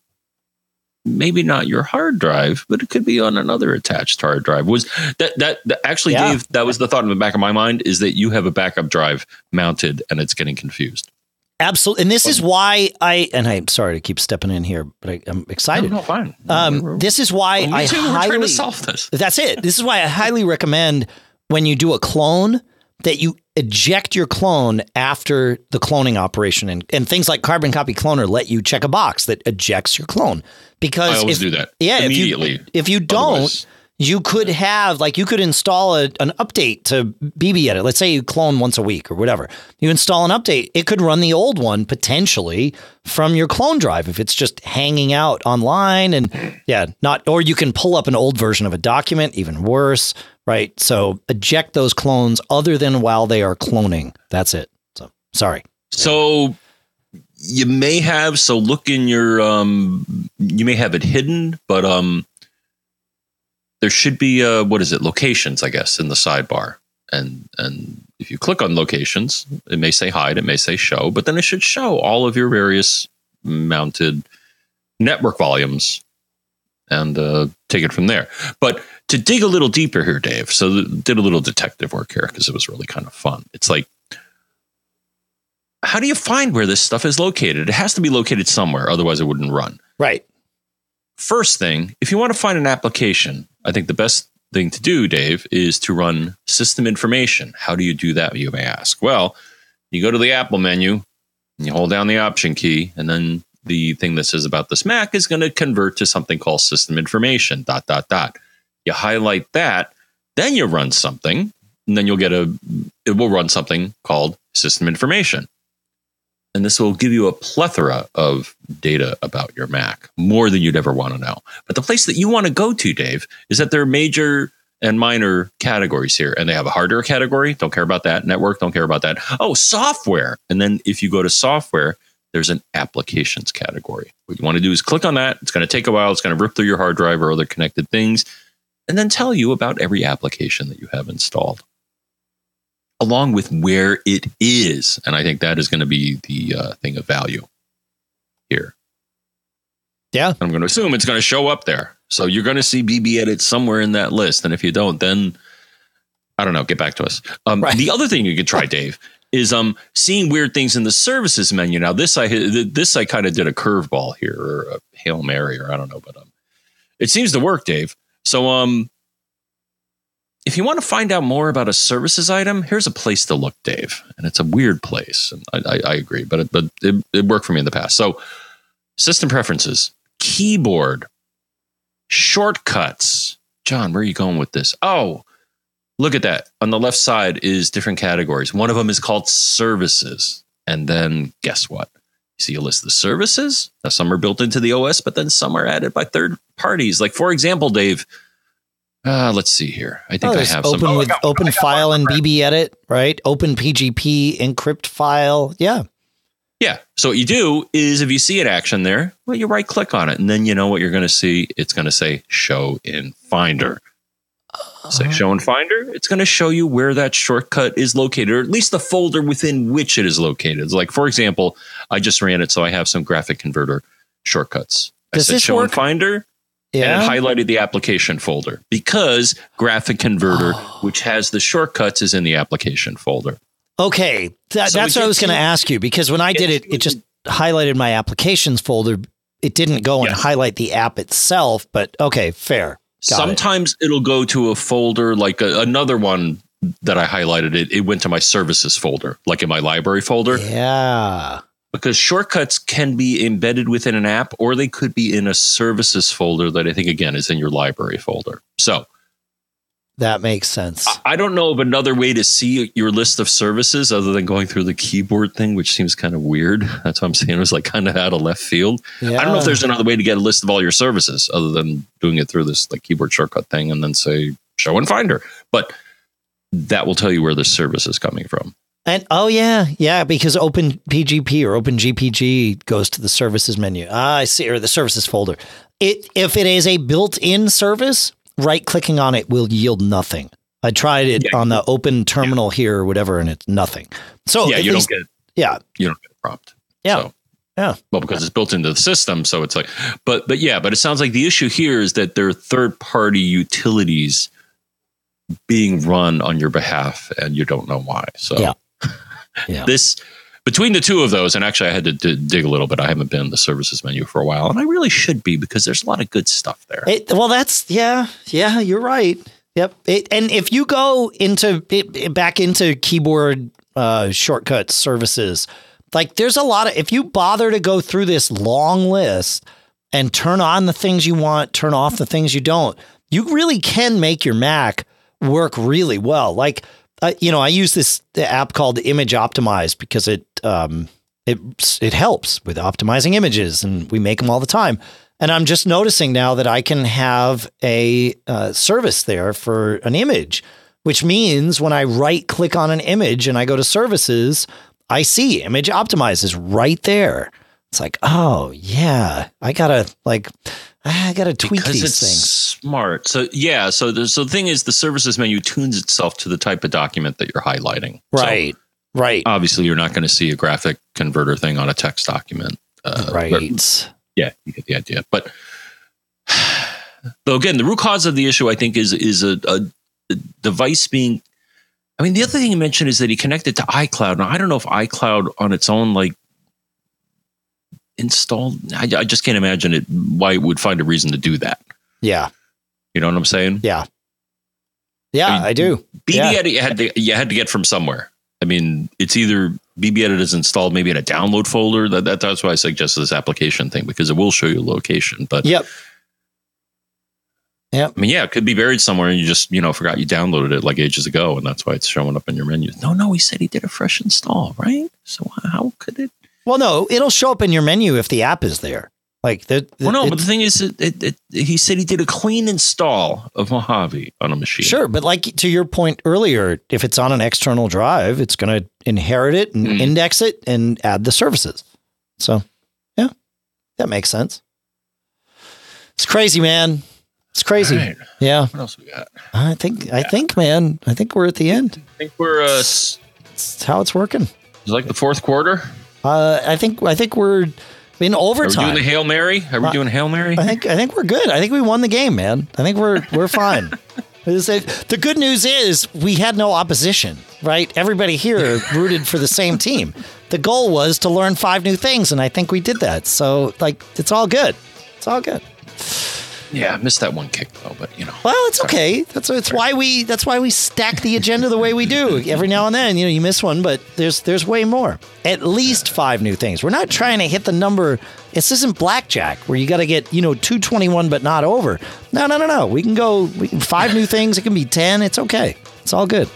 maybe not your hard drive, but it could be on another attached hard drive. Was that that, that actually, yeah. Dave? That was the thought in the back of my mind is that you have a backup drive mounted and it's getting confused. Absolutely. And this is why I, and I'm sorry to keep stepping in here, but I, am excited. No, no fine. Um, this is why well, I too, highly, to solve this. That's it. This is why I highly recommend when you do a clone that you eject your clone after the cloning operation and, and things like carbon copy cloner let you check a box that ejects your clone because I always if, do that yeah immediately if you, if you don't Otherwise. You could have like you could install a, an update to BBEdit. Let's say you clone once a week or whatever. You install an update, it could run the old one potentially from your clone drive if it's just hanging out online and yeah, not or you can pull up an old version of a document, even worse, right? So eject those clones other than while they are cloning. That's it. So sorry. So you may have so look in your um you may have it hidden, but um there should be uh what is it? Locations i guess in the sidebar. And and if you click on locations it may say hide it may say show but then it should show all of your various mounted network volumes and uh, take it from there. But to dig a little deeper here dave so did a little detective work here because it was really kind of fun. It's like how do you find where this stuff is located? It has to be located somewhere otherwise it wouldn't run. Right. First thing, if you want to find an application, I think the best thing to do, Dave, is to run system information. How do you do that, you may ask? Well, you go to the Apple menu, you hold down the option key, and then the thing that says about this Mac is going to convert to something called system information, dot, dot, dot. You highlight that, then you run something, and then you'll get a, it will run something called system information and this will give you a plethora of data about your Mac, more than you'd ever want to know. But the place that you want to go to, Dave, is that there are major and minor categories here. And they have a hardware category, don't care about that. Network, don't care about that. Oh, software. And then if you go to software, there's an applications category. What you want to do is click on that. It's going to take a while. It's going to rip through your hard drive or other connected things and then tell you about every application that you have installed along with where it is. And I think that is going to be the uh, thing of value here. Yeah. I'm going to assume it's going to show up there. So you're going to see BBEdit somewhere in that list. And if you don't, then I don't know, get back to us. Um, right. The other thing you could try, Dave, is um, seeing weird things in the services menu. Now, this I this I kind of did a curveball here, or a hail mary, or I don't know, but um, it seems to work, Dave. So um, if you want to find out more about a services item, here's a place to look, Dave. And it's a weird place. And I, I, I agree, but it, but it, it worked for me in the past. So, system preferences, keyboard, shortcuts. John, where are you going with this? Oh, look at that. On the left side is different categories. One of them is called services. And then guess what? You see a list of services. Now, some are built into the OS, but then some are added by third parties. Like, for example, Dave, uh, let's see here. I think oh, I have open some. with oh, open file and BBEdit, right? Open PGP encrypt file. Yeah. Yeah. So what you do is if you see an action there, well, you right click on it, and then you know what you're going to see. It's going to say show in Finder. Uh, say show in Finder. It's going to show you where that shortcut is located, or at least the folder within which it is located. Like for example, I just ran it, so I have some GraphicConverter shortcuts. Does I said this show work? in Finder Yeah. and it highlighted the application folder because GraphicConverter oh. which has the shortcuts is in the application folder Okay, That- So that's what I was going to ask you because when I did it, it just highlighted my applications folder. It didn't go and highlight the app itself. But okay, fair. Got sometimes it. will go to a folder like a, another one that i highlighted it it went to my services folder like in my library folder Yeah. Because shortcuts can be embedded within an app or they could be in a services folder that i think again is in your library folder so That makes sense. I- don't know of another way to see your list of services other than going through the keyboard thing, which seems kind of weird. That's what I'm saying. It was like kind of out of left field. yeah. I don't know if there's another way to get a list of all your services other than doing it through this like keyboard shortcut thing and then say show and finder. But that will tell you where the service is coming from. And oh yeah, yeah, because Open PGP or Open GPG goes to the services menu. Ah, I see, or the services folder. It if it is a built-in service, right clicking on it will yield nothing. I tried it Yeah. on the open terminal here or whatever, and it's nothing. So yeah, you least- don't get yeah, you don't get a prompt. Yeah. So, Yeah. Well, because it's built into the system, so it's like, but but yeah, but it sounds like the issue here is that there are third party utilities being run on your behalf, and you don't know why. So Yeah. Yeah. this between the two of those, and actually, I had to d- dig a little bit. I haven't been in the services menu for a while, and I really should be because there's a lot of good stuff there. It, well, that's yeah, yeah. You're right. Yep. It, and if you go into it, back into keyboard uh, shortcut services, like there's a lot of if you bother to go through this long list and turn on the things you want, turn off the things you don't, you really can make your Mac work really well. Like, uh, you know, I use this app called Image Optimize because it um, it it helps with optimizing images, and we make them all the time. And I'm just noticing now that I can have a uh, service there for an image, which means when I right click on an image and I go to services, I see image optimize is right there. It's like, oh yeah, I gotta like, I gotta tweak because these things. Smart. So yeah, so the so the thing is, the services menu tunes itself to the type of document that you're highlighting. So Right, right, obviously, you're not going to see a graphic converter thing on a text document. Uh, right. but- yeah, you get the idea. But though again, the root cause of the issue, I think, is is a, a, a device being. I mean, the other thing he mentioned is that he connected to iCloud. Now, I don't know if iCloud on its own, like installed. I, I just can't imagine it. Why it would find a reason to do that. Yeah, You know what I'm saying? yeah, yeah. I mean, I do. BB Yeah. edit you had to you had to get from somewhere. I mean, it's either BBEdit is installed maybe in a download folder. That, that that's why I suggest this application thing because it will show you location. But Yep. Yeah. I mean, yeah, it could be buried somewhere and you just you know forgot you downloaded it like ages ago, and that's why it's showing up in your menu. No, no, he said he did a fresh install, right? So how could it? Well, no, it'll show up in your menu if the app is there. Like the, the Well, no, but the thing is, it, it, it, he said he did a clean install of Mojave on a machine. Sure, but like to your point earlier, if it's on an external drive, it's going to inherit it and Mm. index it and add the services. So, yeah, that makes sense. It's crazy, man. It's crazy. Right. Yeah, What else we got? I think I think, man, I think we're at the end. I think we're uh, s- It's how it's working. it's like the fourth quarter. Uh, I think I think we're in Are we overtime. doing the hail mary? Are we doing hail mary? I think I think we're good. I think we won the game, man. I think we're we're fine. The good news is we had no opposition, right? Everybody here rooted for the same team. The goal was to learn five new things, and I think we did that. So, like, it's all good. It's all good. Yeah, I missed that one kick though, but you know. Well, it's okay. That's that's why we that's why we stack the agenda the way we do. Every now and then, you know, you miss one, but there's there's way more. At least five new things. We're not trying to hit the number. This isn't blackjack where you got to get you know two twenty one but not over. No, no, no, no. We can go we can, five new things. It can be ten. It's okay. It's all good.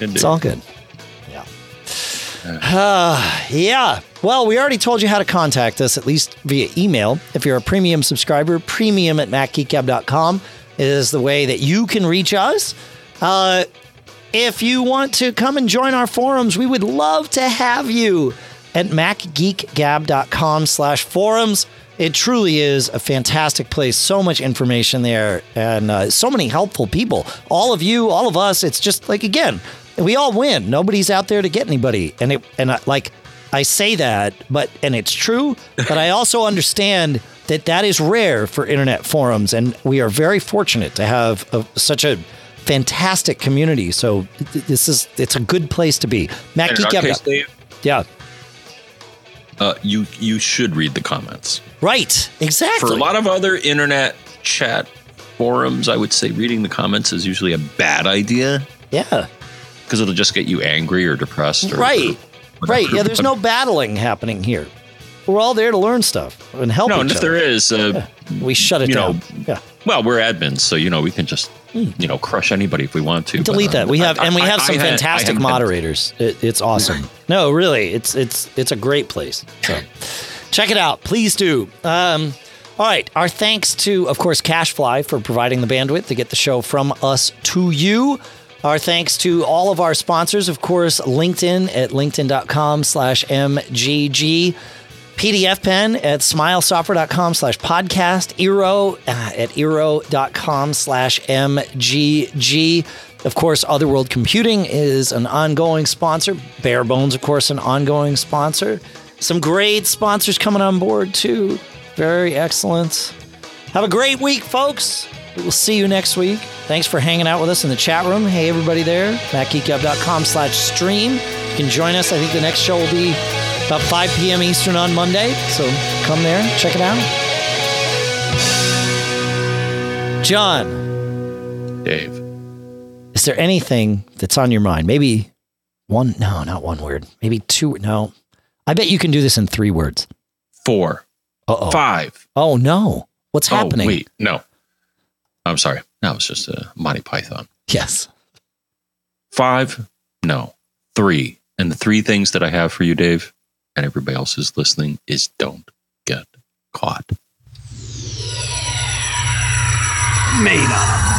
It's all good. Uh, yeah. Well, we already told you how to contact us, at least via email. If you're a premium subscriber, premium at macgeekgab.com is the way that you can reach us. Uh, if you want to come and join our forums, we would love to have you at macgeekgab.com slash forums. It truly is a fantastic place. So much information there and uh, so many helpful people. All of you, all of us, it's just like, again, we all win. Nobody's out there to get anybody. And it, and I, like, I say that, but, and it's true, but I also understand that that is rare for internet forums. And we are very fortunate to have a, such a, fantastic community. So th- this is it's a good place to be. Matt And in our Geek case, Dave, yeah. uh, you you should read the comments. Right. Exactly. For a lot of other internet chat forums, I would say reading the comments is usually a bad idea yeah. Because it'll just get you angry or depressed. Or, Right. or Right. Yeah, there's no battling happening here. We're all there to learn stuff and help No, each and if other. there is, uh, we shut it you down. know, yeah. well, we're admins, so you know we can just you know crush anybody if we want to. but, Delete uh, that. We have I- and we have I some I fantastic had- moderators. It, it's awesome. No, really, it's it's it's a great place. So check it out, please do. Um, all right, our thanks to, of course, CacheFly for providing the bandwidth to get the show from us to you. Our thanks to all of our sponsors, of course, LinkedIn at linkedin.com slash MGG. PDFpen at smilesoftware.com slash podcast, Eero uh, at eero.com slash MGG. Of course, Other World Computing is an ongoing sponsor. Bare Bones, of course, an ongoing sponsor. Some great sponsors coming on board, too. Very excellent. Have a great week, folks. We will see you next week. Thanks for hanging out with us in the chat room. Hey, everybody there, macgeekgab.com slash stream. You can join us. I think the next show will be about 5 p.m. Eastern on Monday. So come there, check it out. John, Dave. is there anything that's on your mind? Maybe one, no, not one word. Maybe two, no. I bet you can do this in three words. Four, Uh-oh. five. Oh, no. What's oh, happening? Oh, wait, no. I'm sorry. That was just a Monty Python. Yes. Five, no, three. And the three things that I have for you, Dave, and everybody else is listening, is don't get caught. Made on a